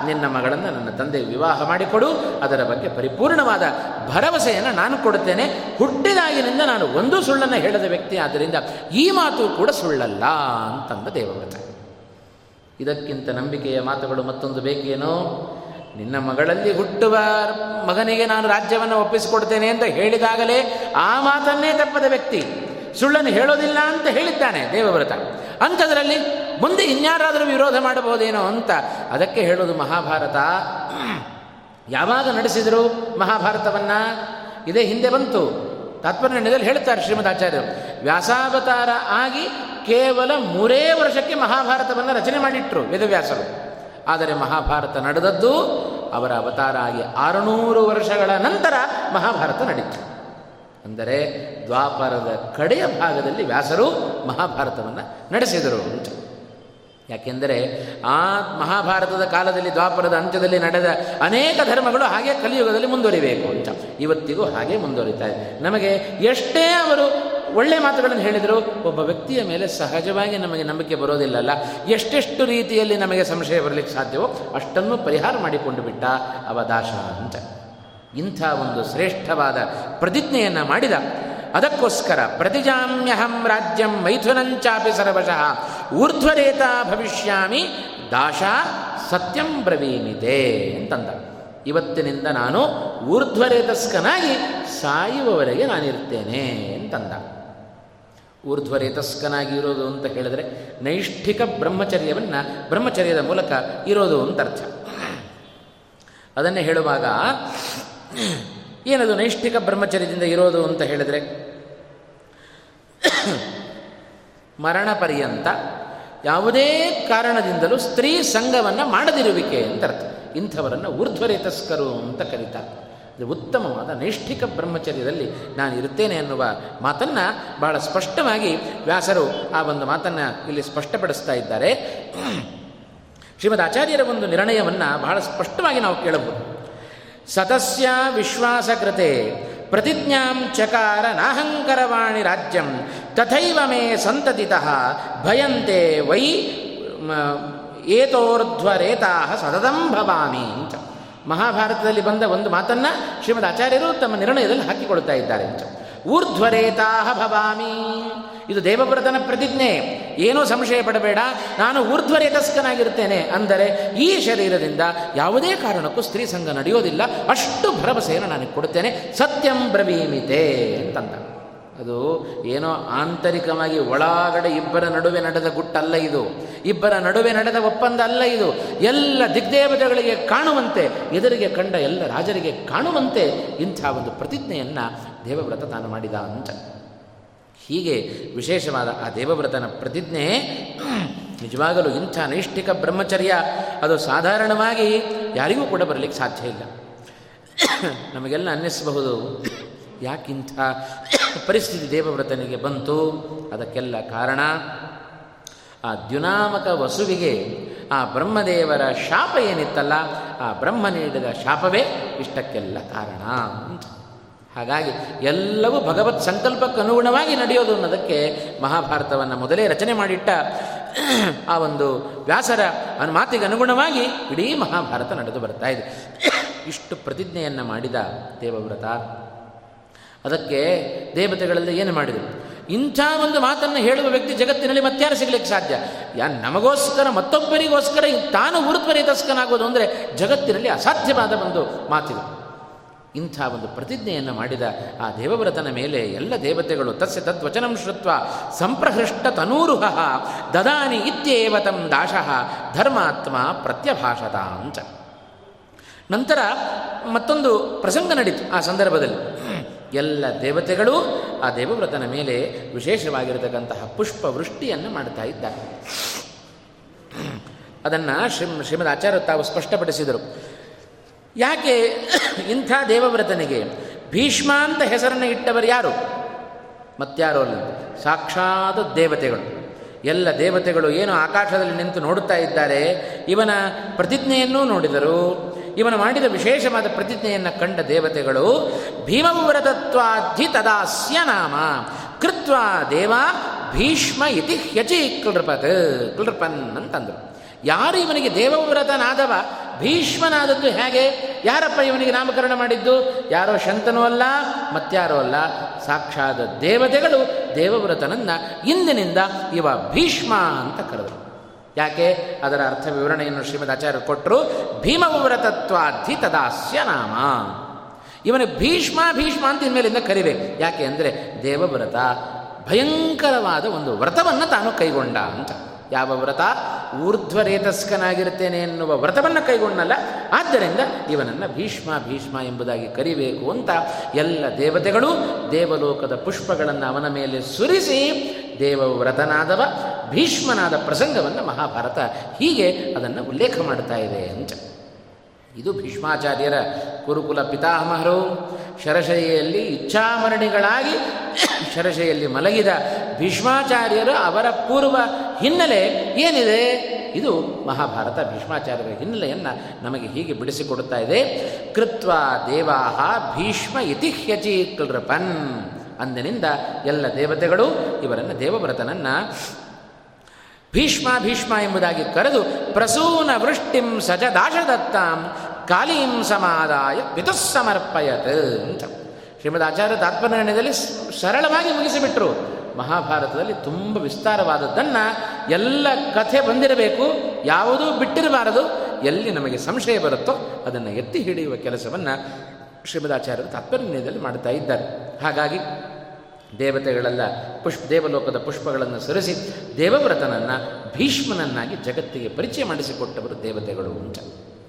ನಿನ್ನ ಮಗಳನ್ನು ನನ್ನ ತಂದೆ ವಿವಾಹ ಮಾಡಿಕೊಡು. ಅದರ ಬಗ್ಗೆ ಪರಿಪೂರ್ಣವಾದ ಭರವಸೆಯನ್ನು ನಾನು ಕೊಡುತ್ತೇನೆ. ಹುಟ್ಟಿದಾಗಿನಿಂದ ನಾನು ಒಂದು ಸುಳ್ಳನ್ನು ಹೇಳದ ವ್ಯಕ್ತಿ. ಆದ್ದರಿಂದ ಈ ಮಾತು ಕೂಡ ಸುಳ್ಳಲ್ಲ ಅಂತಂದ ದೇವವ್ರತ. ಇದಕ್ಕಿಂತ ನಂಬಿಕೆಯ ಮಾತುಗಳು ಮತ್ತೊಂದು ಬೇಕೇನೋ? ನಿನ್ನ ಮಗಳಲ್ಲಿ ಹುಟ್ಟುವ ಮಗನಿಗೆ ನಾನು ರಾಜ್ಯವನ್ನು ಒಪ್ಪಿಸಿಕೊಡ್ತೇನೆ ಅಂತ ಹೇಳಿದಾಗಲೇ ಆ ಮಾತನ್ನೇ ತಪ್ಪದ ವ್ಯಕ್ತಿ. ಸುಳ್ಳನ್ನು ಹೇಳೋದಿಲ್ಲ ಅಂತ ಹೇಳಿದ್ದಾನೆ ದೇವವ್ರತ. ಅಂಥದ್ರಲ್ಲಿ ಮುಂದೆ ಇನ್ಯಾರಾದರೂ ವಿರೋಧ ಮಾಡಬಹುದೇನೋ ಅಂತ ಅದಕ್ಕೆ ಹೇಳೋದು ಮಹಾಭಾರತ. ಯಾವಾಗ ನಡೆಸಿದರು ಮಹಾಭಾರತವನ್ನು? ಇದೇ ಹಿಂದೆ ಬಂತು. ತಾತ್ಪರ್ಯದಲ್ಲಿ ಹೇಳ್ತಾರೆ ಶ್ರೀಮದ್ ಆಚಾರ್ಯರು. ವ್ಯಾಸಾವತಾರ ಆಗಿ ಕೇವಲ ಮೂರೇ ವರ್ಷಕ್ಕೆ ಮಹಾಭಾರತವನ್ನು ರಚನೆ ಮಾಡಿಟ್ರು ವೇದವ್ಯಾಸರು. ಆದರೆ ಮಹಾಭಾರತ ನಡೆದದ್ದು ಅವರ ಅವತಾರ ಆಗಿ ಆರುನೂರು ವರ್ಷಗಳ ನಂತರ ಮಹಾಭಾರತ ನಡೀತು. ಅಂದರೆ ದ್ವಾಪರದ ಕಡೆಯ ಭಾಗದಲ್ಲಿ ವ್ಯಾಸರು ಮಹಾಭಾರತವನ್ನು ನಡೆಸಿದರು ಅಂತ. ಯಾಕೆಂದರೆ ಆ ಮಹಾಭಾರತದ ಕಾಲದಲ್ಲಿ ದ್ವಾಪರದ ಅಂತ್ಯದಲ್ಲಿ ನಡೆದ ಅನೇಕ ಧರ್ಮಗಳು ಹಾಗೆ ಕಲಿಯುಗದಲ್ಲಿ ಮುಂದುವರಿಬೇಕು ಅಂತ. ಇವತ್ತಿಗೂ ಹಾಗೆ ಮುಂದುವರಿತಾ ಇದೆ. ನಮಗೆ ಎಷ್ಟೇ ಅವರು ಒಳ್ಳೆಯ ಮಾತುಗಳನ್ನು ಹೇಳಿದರು ಒಬ್ಬ ವ್ಯಕ್ತಿಯ ಮೇಲೆ ಸಹಜವಾಗಿ ನಮಗೆ ನಂಬಿಕೆ ಬರೋದಿಲ್ಲಲ್ಲ. ಎಷ್ಟೆಷ್ಟು ರೀತಿಯಲ್ಲಿ ನಮಗೆ ಸಂಶಯ ಬರಲಿಕ್ಕೆ ಸಾಧ್ಯವೋ ಅಷ್ಟನ್ನು ಪರಿಹಾರ ಮಾಡಿಕೊಂಡು ಬಿಟ್ಟ ಅವದಾಶ ಅಂತ. ಇಂಥ ಒಂದು ಶ್ರೇಷ್ಠವಾದ ಪ್ರತಿಜ್ಞೆಯನ್ನು ಮಾಡಿದ. ಅದಕ್ಕೋಸ್ಕರ ಪ್ರತಿಜಾಮ್ಯಹಂ ರಾಜ್ಯಂ ಮೈಥುನಂಚಾಪಿ ಸರ್ವಶಃ ಊರ್ಧ್ವರೇತಾ ಭವಿಷ್ಯಾಮಿ ದಾಶ ಸತ್ಯಂ ಬ್ರವೀಮಿತೆ ಅಂತಂದ. ಇವತ್ತಿನಿಂದ ನಾನು ಊರ್ಧ್ವರೇತಸ್ಕನಾಗಿ ಸಾಯುವವರೆಗೆ ನಾನಿರ್ತೇನೆ ಅಂತಂದ. ಊರ್ಧ್ವರೇತಸ್ಕನಾಗಿ ಇರೋದು ಅಂತ ಹೇಳಿದರೆ ನೈಷ್ಠಿಕ ಬ್ರಹ್ಮಚರ್ಯವನ್ನು ಬ್ರಹ್ಮಚರ್ಯದ ಮೂಲಕ ಇರೋದು ಅಂತ ಅರ್ಥ. ಅದನ್ನೇ ಹೇಳುವಾಗ ಏನದು ನೈಷ್ಠಿಕ ಬ್ರಹ್ಮಚರ್ಯದಿಂದ ಇರೋದು ಅಂತ ಹೇಳಿದರೆ, ಮರಣ ಪರ್ಯಂತ ಯಾವುದೇ ಕಾರಣದಿಂದಲೂ ಸ್ತ್ರೀ ಸಂಘವನ್ನು ಮಾಡದಿರುವಿಕೆ ಅಂತ ಅರ್ಥ. ಇಂಥವರನ್ನು ಊರ್ಧ್ವರೇತಸ್ಕರು ಅಂತ ಕರೀತಾರೆ. ಇದು ಉತ್ತಮವಾದ ನೈಷ್ಠಿಕ ಬ್ರಹ್ಮಚರ್ಯದಲ್ಲಿ ನಾನು ಇರುತ್ತೇನೆ ಅನ್ನುವ ಮಾತನ್ನು ಬಹಳ ಸ್ಪಷ್ಟವಾಗಿ ವ್ಯಾಸರು ಆ ಒಂದು ಮಾತನ್ನು ಇಲ್ಲಿ ಸ್ಪಷ್ಟಪಡಿಸ್ತಾ ಇದ್ದಾರೆ. ಶ್ರೀಮದ್ ಆಚಾರ್ಯರ ಒಂದು ನಿರ್ಣಯವನ್ನು ಬಹಳ ಸ್ಪಷ್ಟವಾಗಿ ನಾವು ಕೇಳಬಹುದು. ಸತಸ್ಯ ವಿಶ್ವಾಸಕೃತೆ ಪ್ರತಿಜ್ಞಾಂ ಚಕಾರ ನಾಹಂಕರವಾಣಿ ರಾಜ್ಯಂ ತಥೈವ ಮೇ ಸಂತತಿತಃ ಭಯಂತೆ ವೈ ಏತೋರ್ಧ್ವರೇತಾ ಸತತಂ ಭವಾಮಿ ಅಂತ. ಮಹಾಭಾರತದಲ್ಲಿ ಬಂದ ಒಂದು ಮಾತನ್ನು ಶ್ರೀಮದ್ ಆಚಾರ್ಯರು ತಮ್ಮ ನಿರ್ಣಯದಲ್ಲಿ ಹಾಕಿಕೊಳ್ತಾ ಇದ್ದಾರೆ ಅಂತ. ಊರ್ಧ್ವರೇತಾ ಭವಾಮಿ. ಇದು ದೇವವ್ರತನ ಪ್ರತಿಜ್ಞೆ. ಏನೂ ಸಂಶಯ ಪಡಬೇಡ. ನಾನು ಊರ್ಧ್ವರೇತಸ್ಕನಾಗಿರ್ತೇನೆ ಅಂದರೆ ಈ ಶರೀರದಿಂದ ಯಾವುದೇ ಕಾರಣಕ್ಕೂ ಸ್ತ್ರೀ ಸಂಘ ನಡೆಯೋದಿಲ್ಲ. ಅಷ್ಟು ಭರವಸೆಯನ್ನು ನಾನು ಕೊಡುತ್ತೇನೆ. ಸತ್ಯಂ ಬ್ರವೀಮಿತೆ ಅಂತಂದ. ಅದು ಏನೋ ಆಂತರಿಕವಾಗಿ ಒಳಗಡೆ ಇಬ್ಬರ ನಡುವೆ ನಡೆದ ಗುಟ್ಟಲ್ಲ ಇದು. ಇಬ್ಬರ ನಡುವೆ ನಡೆದ ಒಪ್ಪಂದ ಅಲ್ಲ ಇದು. ಎಲ್ಲ ದಿಗ್ದೇವತೆಗಳಿಗೆ ಕಾಣುವಂತೆ, ಎದುರಿಗೆ ಕಂಡ ಎಲ್ಲ ರಾಜರಿಗೆ ಕಾಣುವಂತೆ ಇಂಥ ಒಂದು ಪ್ರತಿಜ್ಞೆಯನ್ನು ದೇವವ್ರತ ತಾನು ಮಾಡಿದ ಅಂತ. ಹೀಗೆ ವಿಶೇಷವಾದ ಆ ದೇವವ್ರತನ ಪ್ರತಿಜ್ಞೆ ನಿಜವಾಗಲೂ ಇಂಥ ನೈಷ್ಠಿಕ ಬ್ರಹ್ಮಚರ್ಯ ಅದು ಸಾಧಾರಣವಾಗಿ ಯಾರಿಗೂ ಕೂಡ ಬರಲಿಕ್ಕೆ ಸಾಧ್ಯ ಇಲ್ಲ. ನಮಗೆಲ್ಲ ಅನ್ನಿಸಬಹುದು, ಯಾಕಿಂಥ ಪರಿಸ್ಥಿತಿ ದೇವವ್ರತನಿಗೆ ಬಂತು, ಅದಕ್ಕೆಲ್ಲ ಕಾರಣ ಆ ದ್ಯುನಾಮಕ ವಸುವಿಗೆ ಆ ಬ್ರಹ್ಮದೇವರ ಶಾಪ ಏನಿತ್ತಲ್ಲ, ಆ ಬ್ರಹ್ಮ ನೀಡಿದ ಶಾಪವೇ ಇಷ್ಟಕ್ಕೆಲ್ಲ ಕಾರಣ ಹಾಗಾಗಿ ಎಲ್ಲವೂ ಭಗವತ್ ಸಂಕಲ್ಪಕ್ಕೆ ಅನುಗುಣವಾಗಿ ನಡೆಯೋದು ಅನ್ನೋದಕ್ಕೆ ಮಹಾಭಾರತವನ್ನು ಮೊದಲೇ ರಚನೆ ಮಾಡಿಟ್ಟ ಆ ಒಂದು ವ್ಯಾಸರ ಮಾತಿಗೆ ಅನುಗುಣವಾಗಿ ಇಡೀ ಮಹಾಭಾರತ ನಡೆದು ಬರ್ತಾ ಇದೆ. ಇಷ್ಟು ಪ್ರತಿಜ್ಞೆಯನ್ನು ಮಾಡಿದ ದೇವವ್ರತ. ಅದಕ್ಕೆ ದೇವತೆಗಳಲ್ಲಿ ಏನು ಮಾಡಿದರು? ಇಂಥ ಒಂದು ಮಾತನ್ನು ಹೇಳುವ ವ್ಯಕ್ತಿ ಜಗತ್ತಿನಲ್ಲಿ ಮತ್ತಾರು ಸಿಗಲಿಕ್ಕೆ ಸಾಧ್ಯ? ಯಾ ನಮಗೋಸ್ಕರ ಮತ್ತೊಬ್ಬರಿಗೋಸ್ಕರ ತಾನು ಉರುತ್ವರಿತಸ್ಕನಾಗೋದು ಅಂದರೆ ಜಗತ್ತಿನಲ್ಲಿ ಅಸಾಧ್ಯವಾದ ಒಂದು ಮಾತಿದೆ. ಇಂಥ ಒಂದು ಪ್ರತಿಜ್ಞೆಯನ್ನು ಮಾಡಿದ ಆ ದೇವವ್ರತನ ಮೇಲೆ ಎಲ್ಲ ದೇವತೆಗಳು ತಸ್ಯ ತದ್ವಚನಂ ಶ್ರುತ್ವ ಸಂಪ್ರಹೃಷ್ಟ ತನೂರುಹ ದದಾನಿ ಇತ್ಯೇವ ತಂ ದಾಶಃ ಧರ್ಮಾತ್ಮ ಪ್ರತ್ಯಭಾಷತ ಅಂತ ನಂತರ ಮತ್ತೊಂದು ಪ್ರಸಂಗ ನಡೀತು ಆ ಸಂದರ್ಭದಲ್ಲಿ. ಎಲ್ಲ ದೇವತೆಗಳು ಆ ದೇವವ್ರತನ ಮೇಲೆ ವಿಶೇಷವಾಗಿರತಕ್ಕಂತಹ ಪುಷ್ಪವೃಷ್ಟಿಯನ್ನು ಮಾಡ್ತಾ ಇದ್ದಾರೆ. ಅದನ್ನು ಶ್ರೀ ಶ್ರೀಮದ್ ಆಚಾರ್ಯ ತಾವು ಸ್ಪಷ್ಟಪಡಿಸಿದರು. ಯಾಕೆ ಇಂಥ ದೇವವ್ರತನಿಗೆ ಭೀಷ್ಮ ಅಂತ ಹೆಸರನ್ನು ಇಟ್ಟವರು ಯಾರು? ಮತ್ತಾರೋ ಅಲ್ಲ. ಸಾಕ್ಷಾತ್ ದೇವತೆಗಳು. ಎಲ್ಲ ದೇವತೆಗಳು ಏನು ಆಕಾಶದಲ್ಲಿ ನಿಂತು ನೋಡುತ್ತಾ ಇದ್ದಾರೆ, ಇವನ ಪ್ರತಿಜ್ಞೆಯನ್ನೂ ನೋಡಿದರು. ಇವನು ಮಾಡಿದ ವಿಶೇಷವಾದ ಪ್ರತಿಜ್ಞೆಯನ್ನು ಕಂಡ ದೇವತೆಗಳು, ಭೀಮವ್ರತತ್ವಾಧಿ ತದಾಸ್ಯ ನಾಮ, ಕೃತ್ವ ದೇವ ಭೀಷ್ಮ ಇತಿ ಹ್ಯಚಿ ಕ್ಲೃಪತ್ ಕ್ಲೃಪನ್ ಅಂತಂದರು. ಯಾರು ಇವನಿಗೆ ದೇವವ್ರತನಾದವ? ಭೀಷ್ಮನಾದದ್ದು ಹೇಗೆ? ಯಾರಪ್ಪ ಇವನಿಗೆ ನಾಮಕರಣ ಮಾಡಿದ್ದು? ಯಾರೋ ಶಂತನೂ ಅಲ್ಲ ಮತ್ಯಾರೋ ಅಲ್ಲ. ಸಾಕ್ಷಾತ್ ದೇವತೆಗಳು ದೇವವ್ರತನನ್ನು ಇಂದಿನಿಂದ ಇವ ಭೀಷ್ಮ ಅಂತ ಕರೆದರು. ಯಾಕೆ? ಅದರ ಅರ್ಥ ವಿವರಣೆಯನ್ನು ಶ್ರೀಮದ್ ಆಚಾರ್ಯರು ಕೊಟ್ಟರು ಭೀಮವ್ರತತ್ವಾಧಿ ತದಾಸ್ಯ ನಾಮ ಇವನು ಭೀಷ್ಮ ಭೀಷ್ಮ ಅಂತ ಇನ್ಮೇಲಿಂದ ಕರಿಬೇಕು. ಯಾಕೆ ಅಂದರೆ ದೇವವ್ರತ ಭಯಂಕರವಾದ ಒಂದು ವ್ರತವನ್ನು ತಾನು ಕೈಗೊಂಡ ಅಂತ. ಯಾವ ವ್ರತ? ಊರ್ಧ್ವರೇತಸ್ಕನಾಗಿರ್ತೇನೆ ಎನ್ನುವ ವ್ರತವನ್ನು ಕೈಗೊಂಡಲ್ಲ ಆದ್ದರಿಂದ ಇವನನ್ನು ಭೀಷ್ಮ ಭೀಷ್ಮ ಎಂಬುದಾಗಿ ಕರಿಬೇಕು ಅಂತ ಎಲ್ಲ ದೇವತೆಗಳು ದೇವಲೋಕದ ಪುಷ್ಪಗಳನ್ನು ಅವನ ಮೇಲೆ ಸುರಿಸಿ ದೇವವ್ರತನಾದವ, ಭೀಷ್ಮನಾದ ಪ್ರಸಂಗವನ್ನು ಮಹಾಭಾರತ ಹೀಗೆ ಅದನ್ನು ಉಲ್ಲೇಖ ಮಾಡ್ತಾ ಇದೆ ಅಂತ. ಇದು ಭೀಷ್ಮಾಚಾರ್ಯರ ಕುರುಕುಲ ಪಿತಾಮಹರು. ಶರಶೈಯಲ್ಲಿ ಇಚ್ಛಾಮರಣಿಗಳಾಗಿ ಶರಶೈಯಲ್ಲಿ ಮಲಗಿದ ಭೀಷ್ಮಾಚಾರ್ಯರು ಅವರ ಪೂರ್ವ ಹಿನ್ನೆಲೆ ಏನಿದೆ? ಇದು ಮಹಾಭಾರತ ಭೀಷ್ಮಾಚಾರ್ಯರ ಹಿನ್ನೆಲೆಯನ್ನು ನಮಗೆ ಹೀಗೆ ಬಿಡಿಸಿಕೊಡುತ್ತಾ ಇದೆ. ಕೃತ್ವ ದೇವಾಹ ಭೀಷ್ಮ ಇತಿಹ್ಯಚಿ ಕೃಪನ್ ಅಂದಿನಿಂದ ಎಲ್ಲ ದೇವತೆಗಳು ಇವರನ್ನು ದೇವವ್ರತನನ್ನು ಭೀಷ್ಮ ಭೀಷ್ಮ ಎಂಬುದಾಗಿ ಕರೆದು ಪ್ರಸೂನ ವೃಷ್ಟಿಂ ಸಜ ದಾಶದತ್ತಾಂ ಕಾಲೀಂ ಸಮಾದಾಯ ಪಿತುಸ್ಸಮರ್ಪಯತ್ ಅಂತ. ಶ್ರೀಮದ್ ಆಚಾರ್ಯ ತಾತ್ಪರ್ಯದಲ್ಲಿ ಸರಳವಾಗಿ ಮುಗಿಸಿಬಿಟ್ರು. ಮಹಾಭಾರತದಲ್ಲಿ ತುಂಬ ವಿಸ್ತಾರವಾದದ್ದನ್ನು ಎಲ್ಲ ಕಥೆ ಬಂದಿರಬೇಕು. ಯಾವುದೂ ಬಿಟ್ಟಿರಬಾರದು. ಎಲ್ಲಿ ನಮಗೆ ಸಂಶಯ ಬರುತ್ತೋ ಅದನ್ನು ಎತ್ತಿ ಹಿಡಿಯುವ ಕೆಲಸವನ್ನು ಶ್ರೀಮದಾಚಾರ್ಯರು ತಾತ್ಪರ್ಯದಲ್ಲಿ ಮಾಡ್ತಾ ಇದ್ದಾರೆ. ಹಾಗಾಗಿ ದೇವತೆಗಳೆಲ್ಲ ಪುಷ್ಪ ದೇವಲೋಕದ ಪುಷ್ಪಗಳನ್ನು ಸುರಿಸಿ ದೇವವ್ರತನನ್ನು ಭೀಷ್ಮನನ್ನಾಗಿ ಜಗತ್ತಿಗೆ ಪರಿಚಯ ಮಾಡಿಸಿಕೊಟ್ಟವರು ದೇವತೆಗಳು ಅಂತ.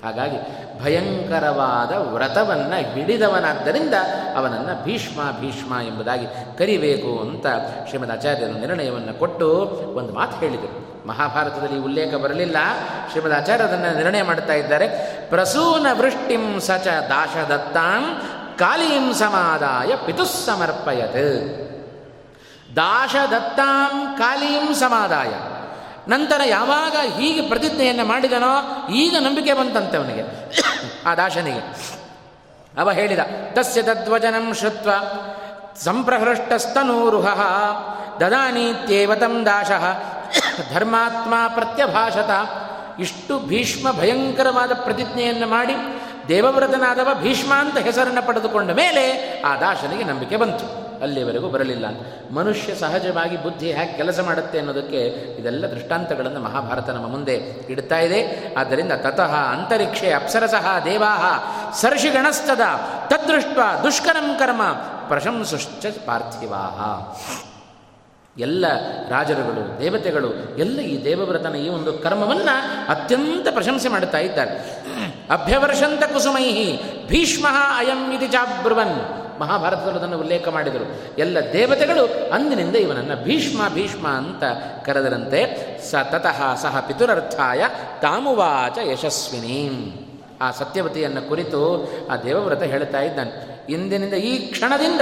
ಹಾಗಾಗಿ ಭಯಂಕರವಾದ ವ್ರತವನ್ನು ಹಿಡಿದವನಾದ್ದರಿಂದ ಅವನನ್ನು ಭೀಷ್ಮ ಭೀಷ್ಮ ಎಂಬುದಾಗಿ ಕರಿಬೇಕು ಅಂತ ಶ್ರೀಮದ್ ಆಚಾರ್ಯರು ನಿರ್ಣಯವನ್ನು ಕೊಟ್ಟು ಒಂದು ಮಾತು ಹೇಳಿದರು. ಮಹಾಭಾರತದಲ್ಲಿ ಉಲ್ಲೇಖ ಬರಲಿಲ್ಲ. ಶ್ರೀಮದ್ ಆಚಾರ್ಯದನ್ನು ನಿರ್ಣಯ ಮಾಡ್ತಾ ಇದ್ದಾರೆ. ಪ್ರಸೂನ ವೃಷ್ಟಿಂ ಸಚ ದಾಶದತ್ತಾಂ ಕಾಲೀಂ ಸಮಾದಾಯ ಪಿತುಸ್ಸಮರ್ಪಯತ್ ದಾಶದತ್ತಾಂ ಕಾಲೀಂ ಸಮಾದಾಯ. ನಂತರ ಯಾವಾಗ ಹೀಗೆ ಪ್ರತಿಜ್ಞೆಯನ್ನು ಮಾಡಿದನೋ ಈಗ ನಂಬಿಕೆ ಬಂತಂತೆ ಅವನಿಗೆ. ಆ ದಾಶನಿಗೆ. ಅವ ಹೇಳಿದ, ತಸ್ಯ ತದ್ವಚನಂ ಶ್ರುತ್ವ, ಸಂಪ್ರಹೃಷ್ಟಸ್ತನೂರುಹ, ದದಾನೀತ್ಯೇವ ತಂ ದಾಶಃ, ಧರ್ಮಾತ್ಮ ಪ್ರತ್ಯಭಾಷತ. ಇಷ್ಟು ಭೀಷ್ಮ ಭಯಂಕರವಾದ ಪ್ರತಿಜ್ಞೆಯನ್ನು ಮಾಡಿ, ದೇವವ್ರತನಾದವ ಭೀಷ್ಮ ಅಂತ ಹೆಸರನ್ನು ಪಡೆದುಕೊಂಡ ಮೇಲೆ ಆ ದಾಶನಿಗೆ ನಂಬಿಕೆ ಬಂತು. ಅಲ್ಲಿವರೆಗೂ ಬರಲಿಲ್ಲ. ಮನುಷ್ಯ ಸಹಜವಾಗಿ ಬುದ್ಧಿ ಹೇಗೆ ಕೆಲಸ ಮಾಡುತ್ತೆ ಅನ್ನೋದಕ್ಕೆ ಇದೆಲ್ಲ ದೃಷ್ಟಾಂತಗಳನ್ನು ಮಹಾಭಾರತ ನಮ್ಮ ಮುಂದೆ ಇಡ್ತಾ ಇದೆ. ಆದ್ದರಿಂದ ತತಃ ಅಂತರಿಕ್ಷೆ ಅಪ್ಸರಸಃ ದೇವಾಹ ಸರ್ಷಿಗಣಸ್ತದ ತದೃಷ್ಟ ದುಷ್ಕರಂ ಕರ್ಮ ಪ್ರಶಂಸುಶ್ಚ ಪಾರ್ಥಿವಾಹ. ಎಲ್ಲ ರಾಜರುಗಳು, ದೇವತೆಗಳು, ಎಲ್ಲ ಈ ದೇವವ್ರತನ ಈ ಒಂದು ಕರ್ಮವನ್ನು ಅತ್ಯಂತ ಪ್ರಶಂಸೆ ಮಾಡುತ್ತಾ ಇದ್ದಾರೆ. ಅಭ್ಯವರ್ಷಂತ ಕುಸುಮೈ ಭೀಷ್ಮ ಅಯಂ ಇತಿ ಚಾಬ್ರುವನ್ ಮಹಾಭಾರತದಲ್ಲಿ ಅದನ್ನು ಉಲ್ಲೇಖ ಮಾಡಿದರು. ಎಲ್ಲ ದೇವತೆಗಳು ಅಂದಿನಿಂದ ಇವನನ್ನು ಭೀಷ್ಮ ಭೀಷ್ಮ ಅಂತ ಕರೆದರಂತೆ, ಸ ತತಃ ಸಹ ಪಿತುರರ್ಥಾಯ ತಾಮುವಾಚ ಯಶಸ್ವಿನಿ. ಆ ಸತ್ಯವತಿಯನ್ನು ಕುರಿತು ಆ ದೇವವ್ರತ ಹೇಳ್ತಾ ಇದ್ದಾನೆ. ಇಂದಿನಿಂದ ಈ ಕ್ಷಣದಿಂದ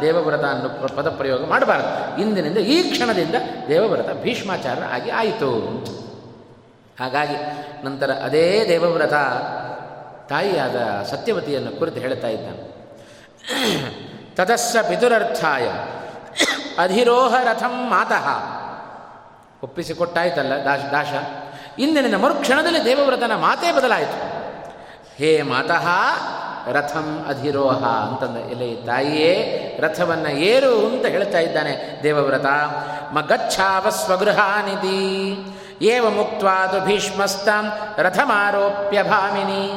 ದೇವವ್ರತ ಅನ್ನೋ ಪದಪ್ರಯೋಗ ಮಾಡಬಾರದು. ಇಂದಿನಿಂದ ಈ ಕ್ಷಣದಿಂದ ದೇವವ್ರತ ಭೀಷ್ಮಾಚಾರ್ಯ ಆಗಿ ಆಯಿತು. ಹಾಗಾಗಿ ನಂತರ ಅದೇ ದೇವವ್ರತ ತಾಯಿಯಾದ ಸತ್ಯವತಿಯನ್ನು ಕುರಿತು ಹೇಳ್ತಾ ಇದ್ದಾನೆ. ತದಸ್ಸ ಪಿತುರರ್ಥಾಯ. ಅಧಿರೋಹ ರಥಂ ಮಾತಃ. ಒಪ್ಪಿಸಿಕೊಟ್ಟಾಯ್ತಲ್ಲ ದಾಶ ದಾಶ. ಇಂದಿನ ಮರುಕ್ಷಣದಲ್ಲಿ ದೇವವ್ರತನ ಮಾತೇ ಬದಲಾಯಿತು. ಹೇ ಮಾತಃ, ರಥಂ ಅಧಿರೋಹ ಅಂತಂದ ಎಲೆ ತಾಯಿಯೇ, ರಥವನ್ನು ಏರು ಅಂತ ಹೇಳ್ತಾ ಇದ್ದಾನೆ ದೇವವ್ರತ. ಮಗಚ್ಛಾವ ಸ್ವಗೃಹಾನಿಧಿ. ಏವ ಮುಕ್ವಾದು ಭೀಷ್ಮಸ್ತಾಂ ರಥಮಾರೋಪ್ಯ ಭಾಮಿನಿ.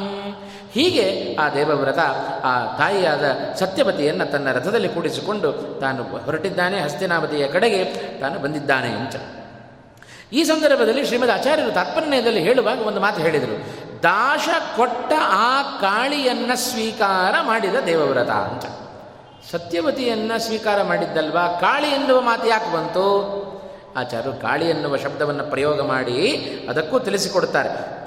ಹೀಗೆ ಆ ದೇವವ್ರತ, ಆ ತಾಯಿಯಾದ ಸತ್ಯವತಿಯನ್ನು ತನ್ನ ರಥದಲ್ಲಿ ಕೂಡಿಸಿಕೊಂಡು ತಾನು ಹೊರಟಿದ್ದಾನೆ ಹಸ್ತಿನಾವತಿಯ ಕಡೆಗೆ ತಾನು ಬಂದಿದ್ದಾನೆ ಅಂತ. ಈ ಸಂದರ್ಭದಲ್ಲಿ ಶ್ರೀಮದ್ ಆಚಾರ್ಯರು ತಾತ್ಪರ್ಯದಲ್ಲಿ ಹೇಳುವಾಗ ಒಂದು ಮಾತು ಹೇಳಿದರು. ದಾಶ ಕೊಟ್ಟ ಆ ಕಾಳಿಯನ್ನು ಸ್ವೀಕಾರ ಮಾಡಿದ ದೇವವ್ರತ ಅಂತ. ಸತ್ಯವತಿಯನ್ನು ಸ್ವೀಕಾರ ಮಾಡಿದ್ದಲ್ವಾ? ಕಾಳಿ ಎನ್ನುವ ಮಾತು ಯಾಕೆ ಬಂತು? ಆಚಾರ್ಯರು ಕಾಳಿ ಎನ್ನುವ ಶಬ್ದವನ್ನು ಪ್ರಯೋಗ ಮಾಡಿ ಅದಕ್ಕೂ ತಿಳಿಸಿಕೊಡ್ತಾರೆ.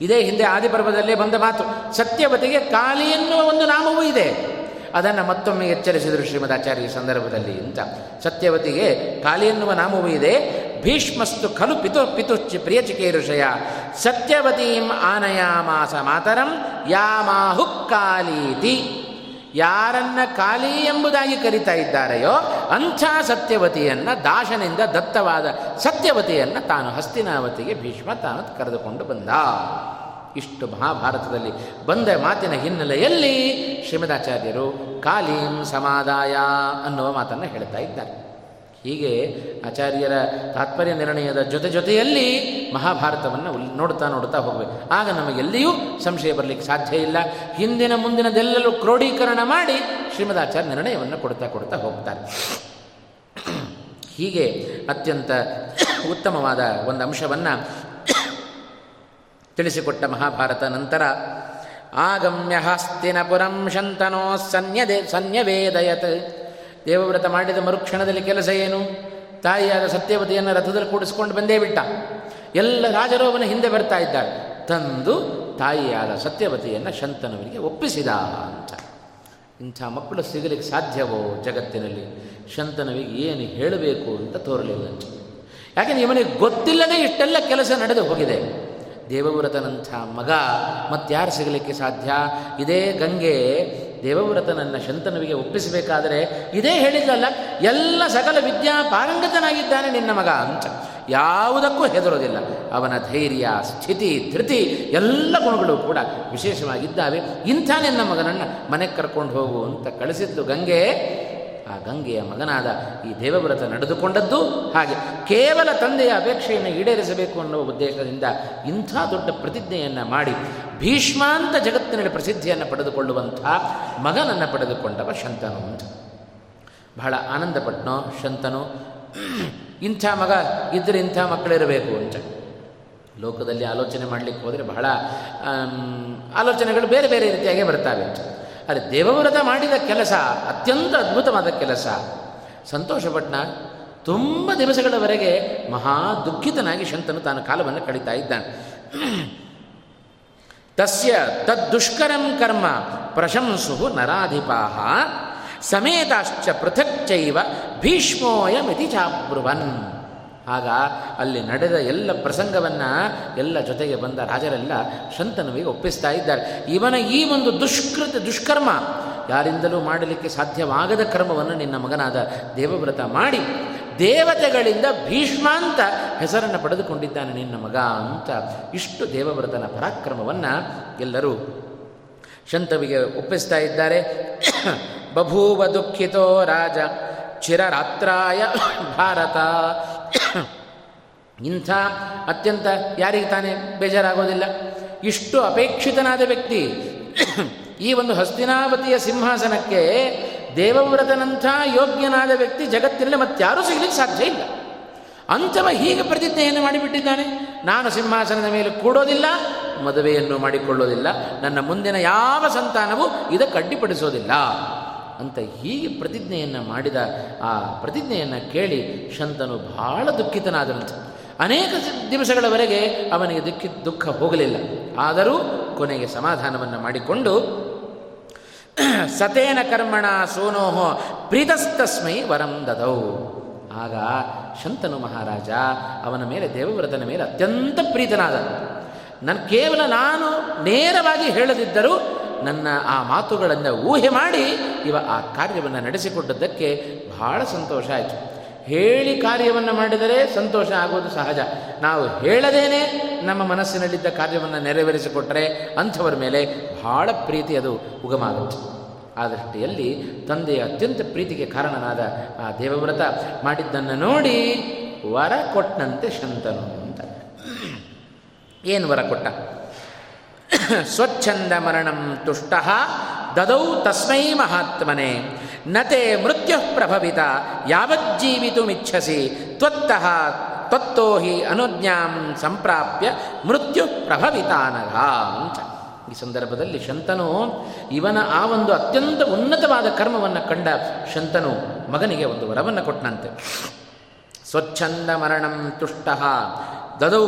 ಇದೇ ಹಿಂದೆ ಆದಿಪರ್ವದಲ್ಲೇ ಬಂದ ಮಾತು. ಸತ್ಯವತಿಗೆ ಕಾಲಿ ಎನ್ನುವ ಒಂದು ನಾಮವೂ ಇದೆ. ಅದನ್ನು ಮತ್ತೊಮ್ಮೆ ಎಚ್ಚರಿಸಿದರು ಶ್ರೀಮದ್ ಆಚಾರ್ಯ ಸಂದರ್ಭದಲ್ಲಿ ಅಂತ. ಸತ್ಯವತಿಗೆ ಕಾಲಿ ಎನ್ನುವ ನಾಮವೂ ಇದೆ. ಭೀಷ್ಮಸ್ತು ಖಲು ಪಿತು ಪಿತುಶ್ಚಿ ಋಷಯ. ಸತ್ಯವತೀಂ ಆನಯಾಮಾಸ ಮಾತರಂ ಯಾಮಾಹು ಕಾಲೀತಿ. ಯಾರನ್ನ ಕಾಲಿ ಎಂಬುದಾಗಿ ಕರಿತಾ ಇದ್ದಾರೆಯೋ ಅಂಥ ಸತ್ಯವತಿಯನ್ನು ದಾಶನಿಂದ ದತ್ತವಾದ ಸತ್ಯವತಿಯನ್ನು ತಾನು ಹಸ್ತಿನಾವತಿಗೆ ಭೀಷ್ಮ ತಾನು ಕರೆದುಕೊಂಡು ಬಂದ. ಇಷ್ಟು ಮಹಾಭಾರತದಲ್ಲಿ ಬಂದ ಮಾತಿನ ಹಿನ್ನೆಲೆಯಲ್ಲಿ ಶ್ರೀಮದಾಚಾರ್ಯರು ಕಾಲೀಂ ಸಮಾದಾಯ ಅನ್ನುವ ಮಾತನ್ನು ಹೇಳ್ತಾ ಇದ್ದಾರೆ. ಹೀಗೆ ಆಚಾರ್ಯರ ತಾತ್ಪರ್ಯ ನಿರ್ಣಯದ ಜೊತೆ ಜೊತೆಯಲ್ಲಿ ಮಹಾಭಾರತವನ್ನು ನೋಡ್ತಾ ನೋಡ್ತಾ ಹೋಗಬೇಕು. ಆಗ ನಮಗೆಲ್ಲಿಯೂ ಸಂಶಯ ಬರಲಿಕ್ಕೆ ಸಾಧ್ಯ ಇಲ್ಲ. ಹಿಂದಿನ ಮುಂದಿನದೆಲ್ಲರೂ ಕ್ರೋಢೀಕರಣ ಮಾಡಿ ಶ್ರೀಮದಾಚಾರ್ಯ ನಿರ್ಣಯವನ್ನು ಕೊಡ್ತಾ ಕೊಡ್ತಾ ಹೋಗ್ತಾರೆ. ಹೀಗೆ ಅತ್ಯಂತ ಉತ್ತಮವಾದ ಒಂದು ಅಂಶವನ್ನು ತಿಳಿಸಿಕೊಟ್ಟ ಮಹಾಭಾರತ ನಂತರ ಆಗಮ್ಯ ಶಂತನೋ ಸನ್ಯದೆ ಸನ್ಯವೇದಯತ್. ದೇವವ್ರತ ಮಾಡಿದ ಮರುಕ್ಷಣದಲ್ಲಿ ಕೆಲಸ ಏನು? ತಾಯಿಯಾದ ಸತ್ಯವತಿಯನ್ನು ರಥದಲ್ಲಿ ಕೂಡಿಸ್ಕೊಂಡು ಬಂದೇ ಬಿಟ್ಟ. ಎಲ್ಲ ರಾಜರೋವನ ಹಿಂದೆ ಬರ್ತಾ ಇದ್ದಾರೆ. ತಂದು ತಾಯಿಯಾದ ಸತ್ಯವತಿಯನ್ನು ಶಂತನವರಿಗೆ ಒಪ್ಪಿಸಿದ ಅಂತ. ಇಂಥ ಮಕ್ಕಳು ಸಿಗಲಿಕ್ಕೆ ಸಾಧ್ಯವೋ ಜಗತ್ತಿನಲ್ಲಿ? ಶಂತನವಿಗೆ ಏನು ಹೇಳಬೇಕು ಅಂತ ತೋರಲಿಲ್ಲ ಯಾಕೆಂದ್ರೆ ಇವನಿಗೆ ಗೊತ್ತಿಲ್ಲದೆ ಇಷ್ಟೆಲ್ಲ ಕೆಲಸ ನಡೆದು ಹೋಗಿದೆ? ದೇವವ್ರತನಂಥ ಮಗ ಮತ್ತಾರು ಸಿಗಲಿಕ್ಕೆ ಸಾಧ್ಯ? ಇದೇ ಗಂಗೆ ದೇವವ್ರತನನ್ನು ಶಂತನವಿಗೆ ಒಪ್ಪಿಸಬೇಕಾದರೆ ಇದೇ ಹೇಳಿದ್ರಲ್ಲ ಎಲ್ಲ ಸಕಲ ವಿದ್ಯಾ ಪಾರಂಗತನಾಗಿದ್ದಾನೆ ನಿನ್ನ ಮಗ ಅಂತ. ಯಾವುದಕ್ಕೂ ಹೆದರೋದಿಲ್ಲ. ಅವನ ಧೈರ್ಯ, ಸ್ಥಿತಿ, ಧೃತಿ ಎಲ್ಲ ಗುಣಗಳು ಕೂಡ ವಿಶೇಷವಾಗಿದ್ದಾವೆ. ಇಂಥ ನಿನ್ನ ಮಗನನ್ನು ಮನೆಗೆ ಕರ್ಕೊಂಡು ಹೋಗು ಅಂತ ಕಳಿಸಿದ್ದು ಗಂಗೆ ಆ ಗಂಗೆಯ ಮಗನಾದ ಈ ದೇವವ್ರತ ನಡೆದುಕೊಂಡದ್ದು ಹಾಗೆ ಕೇವಲ ತಂದೆಯ ಅಪೇಕ್ಷೆಯನ್ನು ಈಡೇರಿಸಬೇಕು ಅನ್ನುವ ಉದ್ದೇಶದಿಂದ ಇಂಥ ದೊಡ್ಡ ಪ್ರತಿಜ್ಞೆಯನ್ನು ಮಾಡಿ ಭೀಷ್ಮಾಂತ ಜಗತ್ತಿನಲ್ಲಿ ಪ್ರಸಿದ್ಧಿಯನ್ನು ಪಡೆದುಕೊಳ್ಳುವಂಥ ಮಗನನ್ನು ಪಡೆದುಕೊಂಡವ ಶಂತನು ಅಂತ. ಬಹಳ ಆನಂದಪಟ್ಟನೋ ಶಂತನು? ಇಂಥ ಮಗ ಇದ್ದರೆ ಇಂಥ ಮಕ್ಕಳಿರಬೇಕು ಅಂತ. ಲೋಕದಲ್ಲಿ ಆಲೋಚನೆ ಮಾಡಲಿಕ್ಕೆ ಹೋದರೆ ಬಹಳ ಆಲೋಚನೆಗಳು ಬೇರೆ ಬೇರೆ ರೀತಿಯಾಗಿ ಬರ್ತಾವೆ ಆದರೆ ದೇವವ್ರತ ಮಾಡಿದ ಕೆಲಸ, ಅತ್ಯಂತ ಅದ್ಭುತವಾದ ಕೆಲಸ. ಸಂತೋಷಪಟ್ನ ತುಂಬ ದಿವಸಗಳವರೆಗೆ ಮಹಾ ದುಃಖಿತನಾಗಿ ಶಂತನು ತಾನು ಕಾಲವನ್ನು ಕಳೀತಾ ಇದ್ದಾನೆ. ತಸ್ಯ ತದ್ದುಷ್ಕರಂ ಕರ್ಮ ಪ್ರಶಂಸು ನರಾಧಿಪಾಹ ಸಮೇತಾಶ್ಚ ಪೃಥಕ್ಚೈವ ಭೀಷ್ಮೋಯಮಿತಿ ಚಾಬ್ರುವನ್. ಆಗ ಅಲ್ಲಿ ನಡೆದ ಎಲ್ಲ ಪ್ರಸಂಗವನ್ನು ಎಲ್ಲ ಜೊತೆಗೆ ಬಂದ ರಾಜರೆಲ್ಲ ಶಂತನುವಿಗೆ ಒಪ್ಪಿಸ್ತಾ ಇದ್ದಾರೆ. ಇವನ ಈ ಒಂದು ದುಷ್ಕೃತ ದುಷ್ಕರ್ಮ ಯಾರಿಂದಲೂ ಮಾಡಲಿಕ್ಕೆ ಸಾಧ್ಯವಾಗದ ಕರ್ಮವನ್ನು ನಿನ್ನ ಮಗನಾದ ದೇವವ್ರತ ಮಾಡಿ, ದೇವತೆಗಳಿಂದ ಭೀಷ್ಮಾಂತ ಹೆಸರನ್ನು ಪಡೆದುಕೊಂಡಿದ್ದಾನೆ ನಿನ್ನ ಮಗ ಅಂತ ಇಷ್ಟು ದೇವವ್ರತನ ಪರಾಕ್ರಮವನ್ನು ಎಲ್ಲರೂ ಶಂತವಿಗೆ ಒಪ್ಪಿಸ್ತಾ ಇದ್ದಾರೆ. ಬಭೂವ ದುಃಖಿತೋ ರಾಜ, ಚಿರರಾತ್ರಾಯ ಭಾರತ. ಇಂಥ ಅತ್ಯಂತ ಯಾರಿಗೆ ತಾನೇ ಬೇಜಾರಾಗೋದಿಲ್ಲ. ಇಷ್ಟು ಅಪೇಕ್ಷಿತನಾದ ವ್ಯಕ್ತಿ ಈ ಒಂದು ಹಸ್ತಿನಾವತಿಯ ಸಿಂಹಾಸನಕ್ಕೆ ದೇವವ್ರತನಂಥ ಯೋಗ್ಯನಾದ ವ್ಯಕ್ತಿ ಜಗತ್ತಿನಲ್ಲಿ ಮತ್ತಾರೂ ಸಿಗಲಿಕ್ಕೆ ಸಾಧ್ಯ ಇಲ್ಲ. ಅಂಥವ ಹೀಗೆ ಪ್ರತಿಜ್ಞೆಯನ್ನು ಮಾಡಿಬಿಟ್ಟಿದ್ದಾನೆ. ನಾನು ಸಿಂಹಾಸನದ ಮೇಲೆ ಕೂಡೋದಿಲ್ಲ, ಮದುವೆಯನ್ನು ಮಾಡಿಕೊಳ್ಳೋದಿಲ್ಲ. ನನ್ನ ಮುಂದಿನ ಯಾವ ಸಂತಾನವೂ ಇದಕ್ಕೆ ಅಡ್ಡಿಪಡಿಸೋದಿಲ್ಲ. ಅಂತ ಹೀಗೆ ಪ್ರತಿಜ್ಞೆಯನ್ನು ಮಾಡಿದ ಆ ಪ್ರತಿಜ್ಞೆಯನ್ನು ಕೇಳಿ ಶಂತನು ಬಹಳ ದುಃಖಿತನಾದನಂತೆ. ಅನೇಕ ದಿವಸಗಳವರೆಗೆ ಅವನಿಗೆ ದುಃಖಿ, ದುಃಖ ಹೋಗಲಿಲ್ಲ. ಆದರೂ ಕೊನೆಗೆ ಸಮಾಧಾನವನ್ನು ಮಾಡಿಕೊಂಡು ಸತೇನ ಕರ್ಮಣ ಸೋನೋಹೋ ಪ್ರೀತಸ್ತಸ್ಮೈ ವರಂ ದದೌ. ಆಗ ಶಂತನು ಮಹಾರಾಜ, ಅವನ ಮೇಲೆ, ದೇವವ್ರತನ ಮೇಲೆ ಅತ್ಯಂತ ಪ್ರೀತನಾದ. ನನ್ನ ಕೇವಲ ನಾನು ನೇರವಾಗಿ ಹೇಳದಿದ್ದರೂ ನನ್ನ ಆ ಮಾತುಗಳನ್ನು ಊಹೆ ಮಾಡಿ ಇವ ಆ ಕಾರ್ಯವನ್ನು ನಡೆಸಿಕೊಟ್ಟದ್ದಕ್ಕೆ ಬಹಳ ಸಂತೋಷ ಆಯಿತು. ಹೇಳಿ ಕಾರ್ಯವನ್ನು ಮಾಡಿದರೆ ಸಂತೋಷ ಆಗೋದು ಸಹಜ. ನಾವು ಹೇಳದೇನೆ ನಮ್ಮ ಮನಸ್ಸಿನಲ್ಲಿದ್ದ ಕಾರ್ಯವನ್ನು ನೆರವೇರಿಸಿಕೊಟ್ಟರೆ ಅಂಥವರ ಮೇಲೆ ಬಹಳ ಪ್ರೀತಿ ಅದು ಉಗಮಾಗುತ್ತೆ. ಆ ದೃಷ್ಟಿಯಲ್ಲಿ ತಂದೆಯ ಅತ್ಯಂತ ಪ್ರೀತಿಗೆ ಕಾರಣನಾದ ಆ ದೇವವ್ರತ ಮಾಡಿದ್ದನ್ನು ನೋಡಿ ವರ ಕೊಟ್ಟಂತೆ ಶಂತನು ಅಂತ. ಏನು ವರ ಕೊಟ್ಟ ಸ್ವಚ್ಛಂದ ಮರಣಂ ತುಷ್ಟ, ದದೌ ತಸ್ಮೈ ಮಹಾತ್ಮನೆ. ನತೆ ಮೃತ್ಯು ಪ್ರಭವಿತ ಯಾವಜ್ಜೀವಿತುಮಿಚ್ಛಸಿ ತ್ವತ್ತಃ ತ್ವತ್ತೋ ಹಿ ಅನುಜ್ಞಾಂ ಸಂಪ್ರಾಪ್ಯ ಮೃತ್ಯು ಪ್ರಭವಿತಾನಘ ಅಂತ. ಈ ಸಂದರ್ಭದಲ್ಲಿ ಶಂತನು ಇವನ ಆ ಒಂದು ಅತ್ಯಂತ ಉನ್ನತವಾದ ಕರ್ಮವನ್ನು ಕಂಡ ಶಂತನು ಮಗನಿಗೆ ಒಂದು ವರವನ್ನು ಕೊಟ್ಟನಂತೆ ಸ್ವಚ್ಛಂದ ಮರಣಂ ತುಷ್ಟ, ದದೌ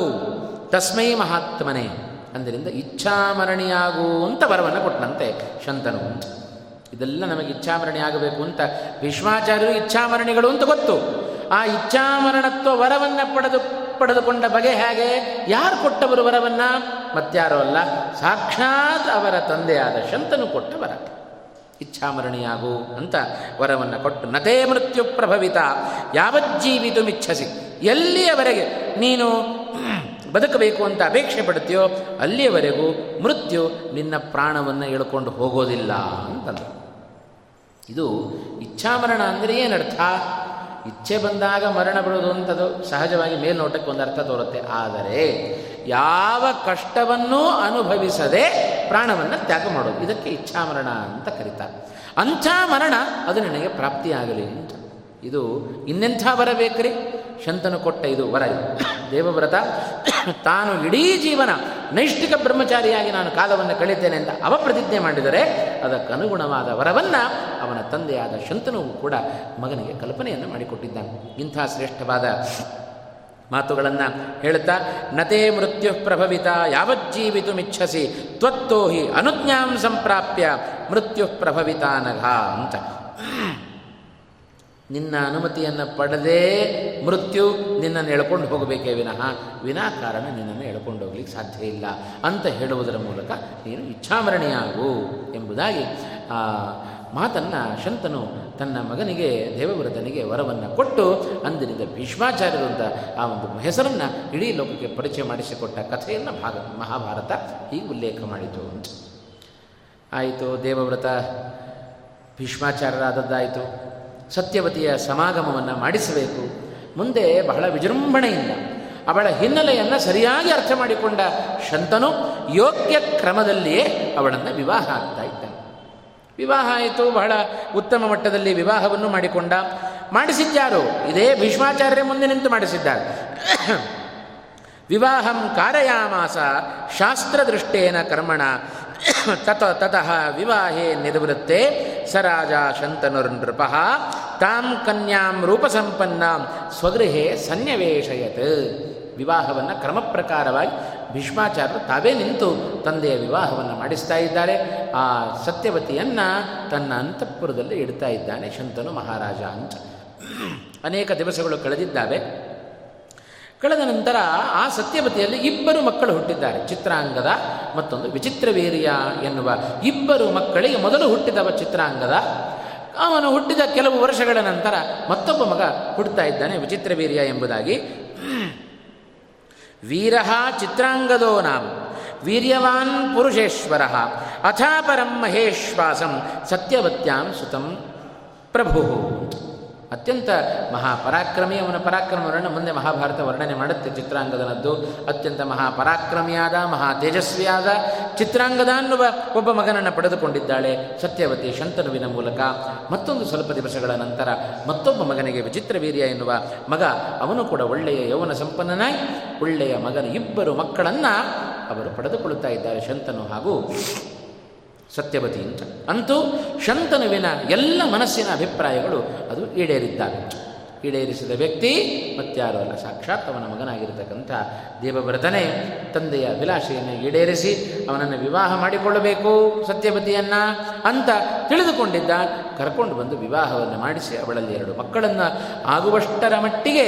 ತಸ್ಮೈ ಮಹಾತ್ಮನೆ. ಅಂದರಿಂದ ಇಚ್ಛಾಮರಣಿಯಾಗುವಂಥ ವರವನ್ನು ಕೊಟ್ಟನಂತೆ ಶಂತನು. ಇದೆಲ್ಲ ನಮಗೆ ಇಚ್ಛಾಮರಣಿ ಆಗಬೇಕು ಅಂತ ವಿಶ್ವಾಚಾರ್ಯರು ಇಚ್ಛಾಮರಣಿಗಳು ಅಂತ ಗೊತ್ತು. ಆ ಇಚ್ಛಾಮರಣತ್ವ ವರವನ್ನು ಪಡೆದು, ಪಡೆದುಕೊಂಡ ಬಗೆ ಹೇಗೆ? ಯಾರು ಕೊಟ್ಟವರು ವರವನ್ನ? ಮತ್ತಾರೋ ಅಲ್ಲ, ಸಾಕ್ಷಾತ್ ಅವರ ತಂದೆಯಾದ ಶಂತನು ಕೊಟ್ಟ ವರ. ಇಚ್ಛಾಮರಣಿಯಾಗು ಅಂತ ವರವನ್ನು ಕೊಟ್ಟು, ನತೇ ಮೃತ್ಯು ಪ್ರಭವಿತ ಯಾವಜ್ಜೀವಿತು ಮಿಚ್ಛಸಿ ಎಲ್ಲಿಯವರೆಗೆ? ನೀನು ಬದುಕಬೇಕು ಅಂತ ಅಪೇಕ್ಷೆ ಪಡ್ತೀಯೋ ಅಲ್ಲಿಯವರೆಗೂ ಮೃತ್ಯು ನಿನ್ನ ಪ್ರಾಣವನ್ನು ಎಳ್ಕೊಂಡು ಹೋಗೋದಿಲ್ಲ ಅಂತಂದ. ಇದು ಇಚ್ಛಾಮರಣ ಅಂದರೆ ಏನರ್ಥ? ಇಚ್ಛೆ ಬಂದಾಗ ಮರಣ ಬಿಡೋದು ಅಂತದು ಸಹಜವಾಗಿ ಮೇಲ್ನೋಟಕ್ಕೆ ಒಂದು ಅರ್ಥ ತೋರುತ್ತೆ. ಆದರೆ ಯಾವ ಕಷ್ಟವನ್ನೂ ಅನುಭವಿಸದೆ ಪ್ರಾಣವನ್ನು ತ್ಯಾಗ ಮಾಡೋದು. ಇದಕ್ಕೆ ಇಚ್ಛಾಮರಣ ಅಂತ ಕರೀತಾರೆ ಅಂಥ ಮರಣ ಅದು ನಿನಗೆ ಪ್ರಾಪ್ತಿಯಾಗಲಿ ಅಂತ. ಇದು ಇನ್ನೆಂಥ ವರ ಬೇಕ್ರಿ? ಶಂತನು ಕೊಟ್ಟ ಇದು ವರ ದೇವವ್ರತ, ತಾನು ಇಡೀ ಜೀವನ ನೈಷ್ಠಿಕ ಬ್ರಹ್ಮಚಾರಿಯಾಗಿ ನಾನು ಕಾಲವನ್ನು ಕಳೀತೇನೆ ಅಂತ ಅವಪ್ರತಿಜ್ಞೆ ಮಾಡಿದರೆ ಅದಕ್ಕನುಗುಣವಾದ ವರವನ್ನು ಅವನ ತಂದೆಯಾದ ಶಂತನು ಕೂಡ ಮಗನಿಗೆ ಕಲ್ಪನೆಯನ್ನು ಮಾಡಿಕೊಟ್ಟಿದ್ದಾನೆ. ಇಂಥ ಶ್ರೇಷ್ಠವಾದ ಮಾತುಗಳನ್ನು ಹೇಳುತ್ತಾ, ನತೇ ಮೃತ್ಯು ಪ್ರಭವಿತ ಯಾವಜ್ಜೀವಿತು ಮಿಚ್ಛಸಿ ತ್ವತ್ತೋ ಹಿ ಅನುಜ್ಞಾಂ ಸಂಪ್ರಾಪ್ಯ, ಮೃತ್ಯು ಪ್ರಭವಿತಾನಘ ಅಂತ. ನಿನ್ನ ಅನುಮತಿಯನ್ನು ಪಡೆದೇ ಮೃತ್ಯು ನಿನ್ನನ್ನು ಎಳ್ಕೊಂಡು ಹೋಗಬೇಕೇ ವಿನಃ. ವಿನಾಕಾರಣ ನಿನ್ನನ್ನು ಎಳ್ಕೊಂಡು ಹೋಗ್ಲಿಕ್ಕೆ ಸಾಧ್ಯ ಇಲ್ಲ ಅಂತ ಹೇಳುವುದರ ಮೂಲಕ ನೀನು ಇಚ್ಛಾಮರಣಿಯಾಗು ಎಂಬುದಾಗಿ ಆ ಮಾತನ್ನು ಶಂತನು ತನ್ನ ಮಗನಿಗೆ, ದೇವವ್ರತನಿಗೆ ವರವನ್ನು ಕೊಟ್ಟು ಅಂದಿನಿಂದ ಭೀಷ್ಮಾಚಾರ್ಯರು ಅಂತ ಆ ಒಂದು ಹೆಸರನ್ನು ಇಡೀ ಲೋಕಕ್ಕೆ ಪರಿಚಯ ಮಾಡಿಸಿಕೊಟ್ಟ ಕಥೆಯನ್ನು ಭಾಗ, ಮಹಾಭಾರತ ಈ ಉಲ್ಲೇಖ ಮಾಡಿತು. ಆಯಿತು ದೇವವ್ರತ, ಭೀಷ್ಮಾಚಾರ್ಯರಾದದ್ದಾಯಿತು. ಸತ್ಯವತಿಯ ಸಮಾಗಮವನ್ನು ಮಾಡಿಸಬೇಕು. ಮುಂದೆ ಬಹಳ ವಿಜೃಂಭಣೆಯಿಂದ ಅವಳ ಹಿನ್ನೆಲೆಯನ್ನು ಸರಿಯಾಗಿ ಅರ್ಥ ಮಾಡಿಕೊಂಡ ಶಂತನು ಯೋಗ್ಯ ಕ್ರಮದಲ್ಲಿಯೇ ಅವಳನ್ನು ವಿವಾಹ ಆಗ್ತಾ ಇದ್ದಾನೆ. ವಿವಾಹ ಆಯಿತು, ಬಹಳ ಉತ್ತಮ ಮಟ್ಟದಲ್ಲಿ ವಿವಾಹವನ್ನು ಮಾಡಿಕೊಂಡ. ಮಾಡಿಸಿದ್ದಾರು ಇದೇ ಭೀಷ್ಮಾಚಾರ್ಯ ಮುಂದೆ ನಿಂತು ಮಾಡಿಸಿದ್ದಾರೆ. ವಿವಾಹಂ ಕಾರಯಾಮಾಸ ಶಾಸ್ತ್ರದೃಷ್ಟೇನ ಕರ್ಮಣ. ತತ ತತಃ ವಿವಾಹೇ ನಿರ್ವೃತ್ತೆ ಸ ರಾಜ ಶಂತನುರ್ನೃಪ. ತಾಂ ಕನ್ಯಾಂ ರೂಪಸಂಪನ್ನಾಂ ಸ್ವಗೃಹೇ ಸನ್ನಿವೇಶಯತ್. ವಿವಾಹವನ್ನು ಕ್ರಮ ಪ್ರಕಾರವಾಗಿ ಭೀಷ್ಮಾಚಾರ್ಯರು ತಾವೇ ನಿಂತು ತಂದೆಯ ವಿವಾಹವನ್ನು ಮಾಡಿಸ್ತಾ ಇದ್ದಾರೆ. ಆ ಸತ್ಯವತಿಯನ್ನು ತನ್ನ ಅಂತಃಪುರದಲ್ಲಿ ಇಡ್ತಾ ಇದ್ದಾನೆ ಶಂತನು ಮಹಾರಾಜ ಅಂತ. ಅನೇಕ ದಿವಸಗಳು ಕಳೆದಿದ್ದಾವೆ. ಕಳೆದ ನಂತರ ಆ ಸತ್ಯವತಿಯಲ್ಲಿ ಇಬ್ಬರು ಮಕ್ಕಳು ಹುಟ್ಟಿದ್ದಾರೆ. ಚಿತ್ರಾಂಗದ ಮತ್ತೊಂದು ವಿಚಿತ್ರವೀರ್ಯ ಎನ್ನುವ ಇಬ್ಬರು ಮಕ್ಕಳಿಗೆ ಮೊದಲು ಹುಟ್ಟಿದವ ಚಿತ್ರಾಂಗದ. ಅವನು ಹುಟ್ಟಿದ ಕೆಲವು ವರ್ಷಗಳ ನಂತರ ಮತ್ತೊಬ್ಬ ಮಗ ಹುಟ್ಟುತ್ತಾ ಇದ್ದಾನೆ ವಿಚಿತ್ರವೀರ್ಯ ಎಂಬುದಾಗಿ. ವೀರ ಚಿತ್ರಾಂಗದೋ ನಾಮ. ವೀರ್ಯವಾನ್ ಪುರುಷೇಶ್ವರ. ಅಥಾಪರಂ ಮಹೇಶ್ವಾಸಂ ಸತ್ಯವತ್ಯಾಂ ಸುತಂ ಪ್ರಭು. ಅತ್ಯಂತ ಮಹಾಪರಾಕ್ರಮಿ, ಅವನ ಪರಾಕ್ರಮ ವರ್ಣ ಮುಂದೆ ಮಹಾಭಾರತ ವರ್ಣನೆ ಮಾಡುತ್ತೆ ಚಿತ್ರಾಂಗದನದ್ದು. ಅತ್ಯಂತ ಮಹಾಪರಾಕ್ರಮಿಯಾದ ಮಹಾ ತೇಜಸ್ವಿಯಾದ ಚಿತ್ರಾಂಗದ ಅನ್ನುವ ಒಬ್ಬ ಮಗನನ್ನು ಪಡೆದುಕೊಂಡಿದ್ದಾಳೆ ಸತ್ಯವತಿ ಶಂತನುವಿನ ಮೂಲಕ. ಮತ್ತೊಂದು ಸ್ವಲ್ಪ ದಿವಸಗಳ ನಂತರ ಮತ್ತೊಬ್ಬ ಮಗನಿಗೆ ವಿಚಿತ್ರ ವೀರ್ಯ ಎನ್ನುವ ಮಗ, ಅವನು ಕೂಡ ಒಳ್ಳೆಯ ಯೌವನ ಸಂಪನ್ನನಾಗಿ, ಒಳ್ಳೆಯ ಮಗನ ಇಬ್ಬರು ಮಕ್ಕಳನ್ನು ಅವರು ಪಡೆದುಕೊಳ್ಳುತ್ತಾ ಇದ್ದಾರೆ ಶಂತನು ಹಾಗೂ ಸತ್ಯವತಿ ಅಂತ. ಅಂತೂ ಶಂತನುವಿನ ಎಲ್ಲ ಮನಸ್ಸಿನ ಅಭಿಪ್ರಾಯಗಳು ಅದು ಈಡೇರಿದ್ದಾವೆ. ಈಡೇರಿಸಿದ ವ್ಯಕ್ತಿ ಮತ್ಯಾರು ಅಲ್ಲ, ಸಾಕ್ಷಾತ್ ಅವನ ಮಗನಾಗಿರತಕ್ಕಂಥ ದೇವವ್ರತನೇ ತಂದೆಯ ಅಭಿಲಾಷೆಯನ್ನು ಈಡೇರಿಸಿ ಅವನನ್ನು ವಿವಾಹ ಮಾಡಿಕೊಳ್ಳಬೇಕು ಸತ್ಯವತಿಯನ್ನ ಅಂತ ತಿಳಿದುಕೊಂಡಿದ್ದ, ಕರ್ಕೊಂಡು ಬಂದು ವಿವಾಹವನ್ನು ಮಾಡಿಸಿ ಅವಳಲ್ಲಿ ಎರಡು ಮಕ್ಕಳನ್ನು ಆಗುವಷ್ಟರ ಮಟ್ಟಿಗೆ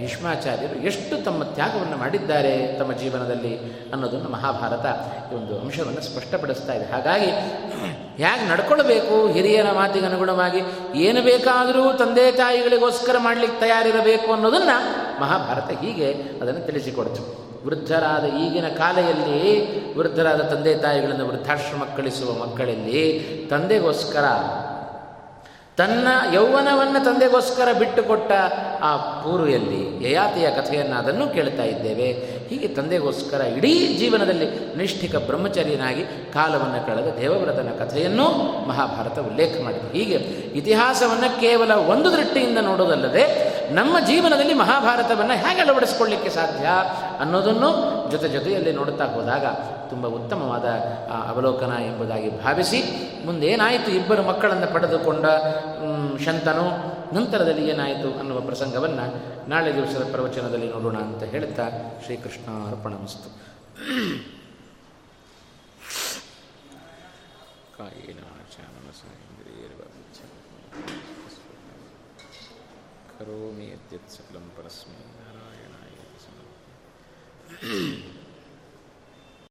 ಭೀಷ್ಮಾಚಾರ್ಯರು ಎಷ್ಟು ತಮ್ಮ ತ್ಯಾಗವನ್ನು ಮಾಡಿದ್ದಾರೆ ತಮ್ಮ ಜೀವನದಲ್ಲಿ ಅನ್ನೋದನ್ನು ಮಹಾಭಾರತ ಈ ಒಂದು ಅಂಶವನ್ನು ಸ್ಪಷ್ಟಪಡಿಸ್ತಾ ಇದೆ. ಹಾಗಾಗಿ ಹೇಗೆ ನಡ್ಕೊಳ್ಬೇಕು? ಹಿರಿಯರ ಮಾತಿಗೆ ಅನುಗುಣವಾಗಿ ಏನು ಬೇಕಾದರೂ ತಂದೆ ತಾಯಿಗಳಿಗೋಸ್ಕರ ಮಾಡಲಿಕ್ಕೆ ತಯಾರಿರಬೇಕು ಅನ್ನೋದನ್ನು ಮಹಾಭಾರತ ಹೀಗೆ ಅದನ್ನು ತಿಳಿಸಿಕೊಡ್ತು. ವೃದ್ಧರಾದ ಈಗಿನ ಕಾಲೆಯಲ್ಲಿ ವೃದ್ಧರಾದ ತಂದೆ ತಾಯಿಗಳನ್ನು ವೃದ್ಧಾಶ್ರಮ ಕಳಿಸುವ ಮಕ್ಕಳಲ್ಲಿ ತಂದೆಗೋಸ್ಕರ ತನ್ನ ಯೌವನವನ್ನು ತಂದೆಗೋಸ್ಕರ ಬಿಟ್ಟುಕೊಟ್ಟ ಆ ಪೂರ್ವೆಯಲ್ಲಿ ಯಯಾತಿಯ ಕಥೆಯನ್ನು ಅದನ್ನು ಕೇಳ್ತಾ ಇದ್ದೇವೆ. ಹೀಗೆ ತಂದೆಗೋಸ್ಕರ ಇಡೀ ಜೀವನದಲ್ಲಿ ನಿಷ್ಠಿಕ ಬ್ರಹ್ಮಚರ್ಯನಾಗಿ ಕಾಲವನ್ನು ಕಳೆದ ದೇವವ್ರತನ ಕಥೆಯನ್ನು ಮಹಾಭಾರತ ಉಲ್ಲೇಖ ಮಾಡಿದೆ. ಹೀಗೆ ಇತಿಹಾಸವನ್ನು ಕೇವಲ ಒಂದು ದೃಷ್ಟಿಯಿಂದ ನೋಡೋದಲ್ಲದೆ ನಮ್ಮ ಜೀವನದಲ್ಲಿ ಮಹಾಭಾರತವನ್ನು ಹೇಗೆ ಅಳವಡಿಸಿಕೊಳ್ಳಿಕ್ಕೆ ಸಾಧ್ಯ ಅನ್ನೋದನ್ನು ಜೊತೆ ಜೊತೆಯಲ್ಲಿ ನೋಡುತ್ತಾ ಹೋದಾಗ ತುಂಬ ಉತ್ತಮವಾದ ಅವಲೋಕನ ಎಂಬುದಾಗಿ ಭಾವಿಸಿ ಮುಂದೆ ಏನಾಯಿತು ಇಬ್ಬರು ಮಕ್ಕಳನ್ನು ಪಡೆದುಕೊಂಡ ಶಂತನು, ನಂತರದಲ್ಲಿ ಏನಾಯಿತು ಅನ್ನುವ ಪ್ರಸಂಗವನ್ನು ನಾಳೆ ದಿವಸದ ಪ್ರವಚನದಲ್ಲಿ ನೋಡೋಣ ಅಂತ ಹೇಳುತ್ತಾ ಶ್ರೀಕೃಷ್ಣ ಅರ್ಪಣಮಸ್ತು. ಕಾಯಿನ ಕರೋಮಿ ಯದ್ಯತ್ ಸಕಲಂ ಪರಸ್ಮೈ ನಾರಾಯಣಾಯ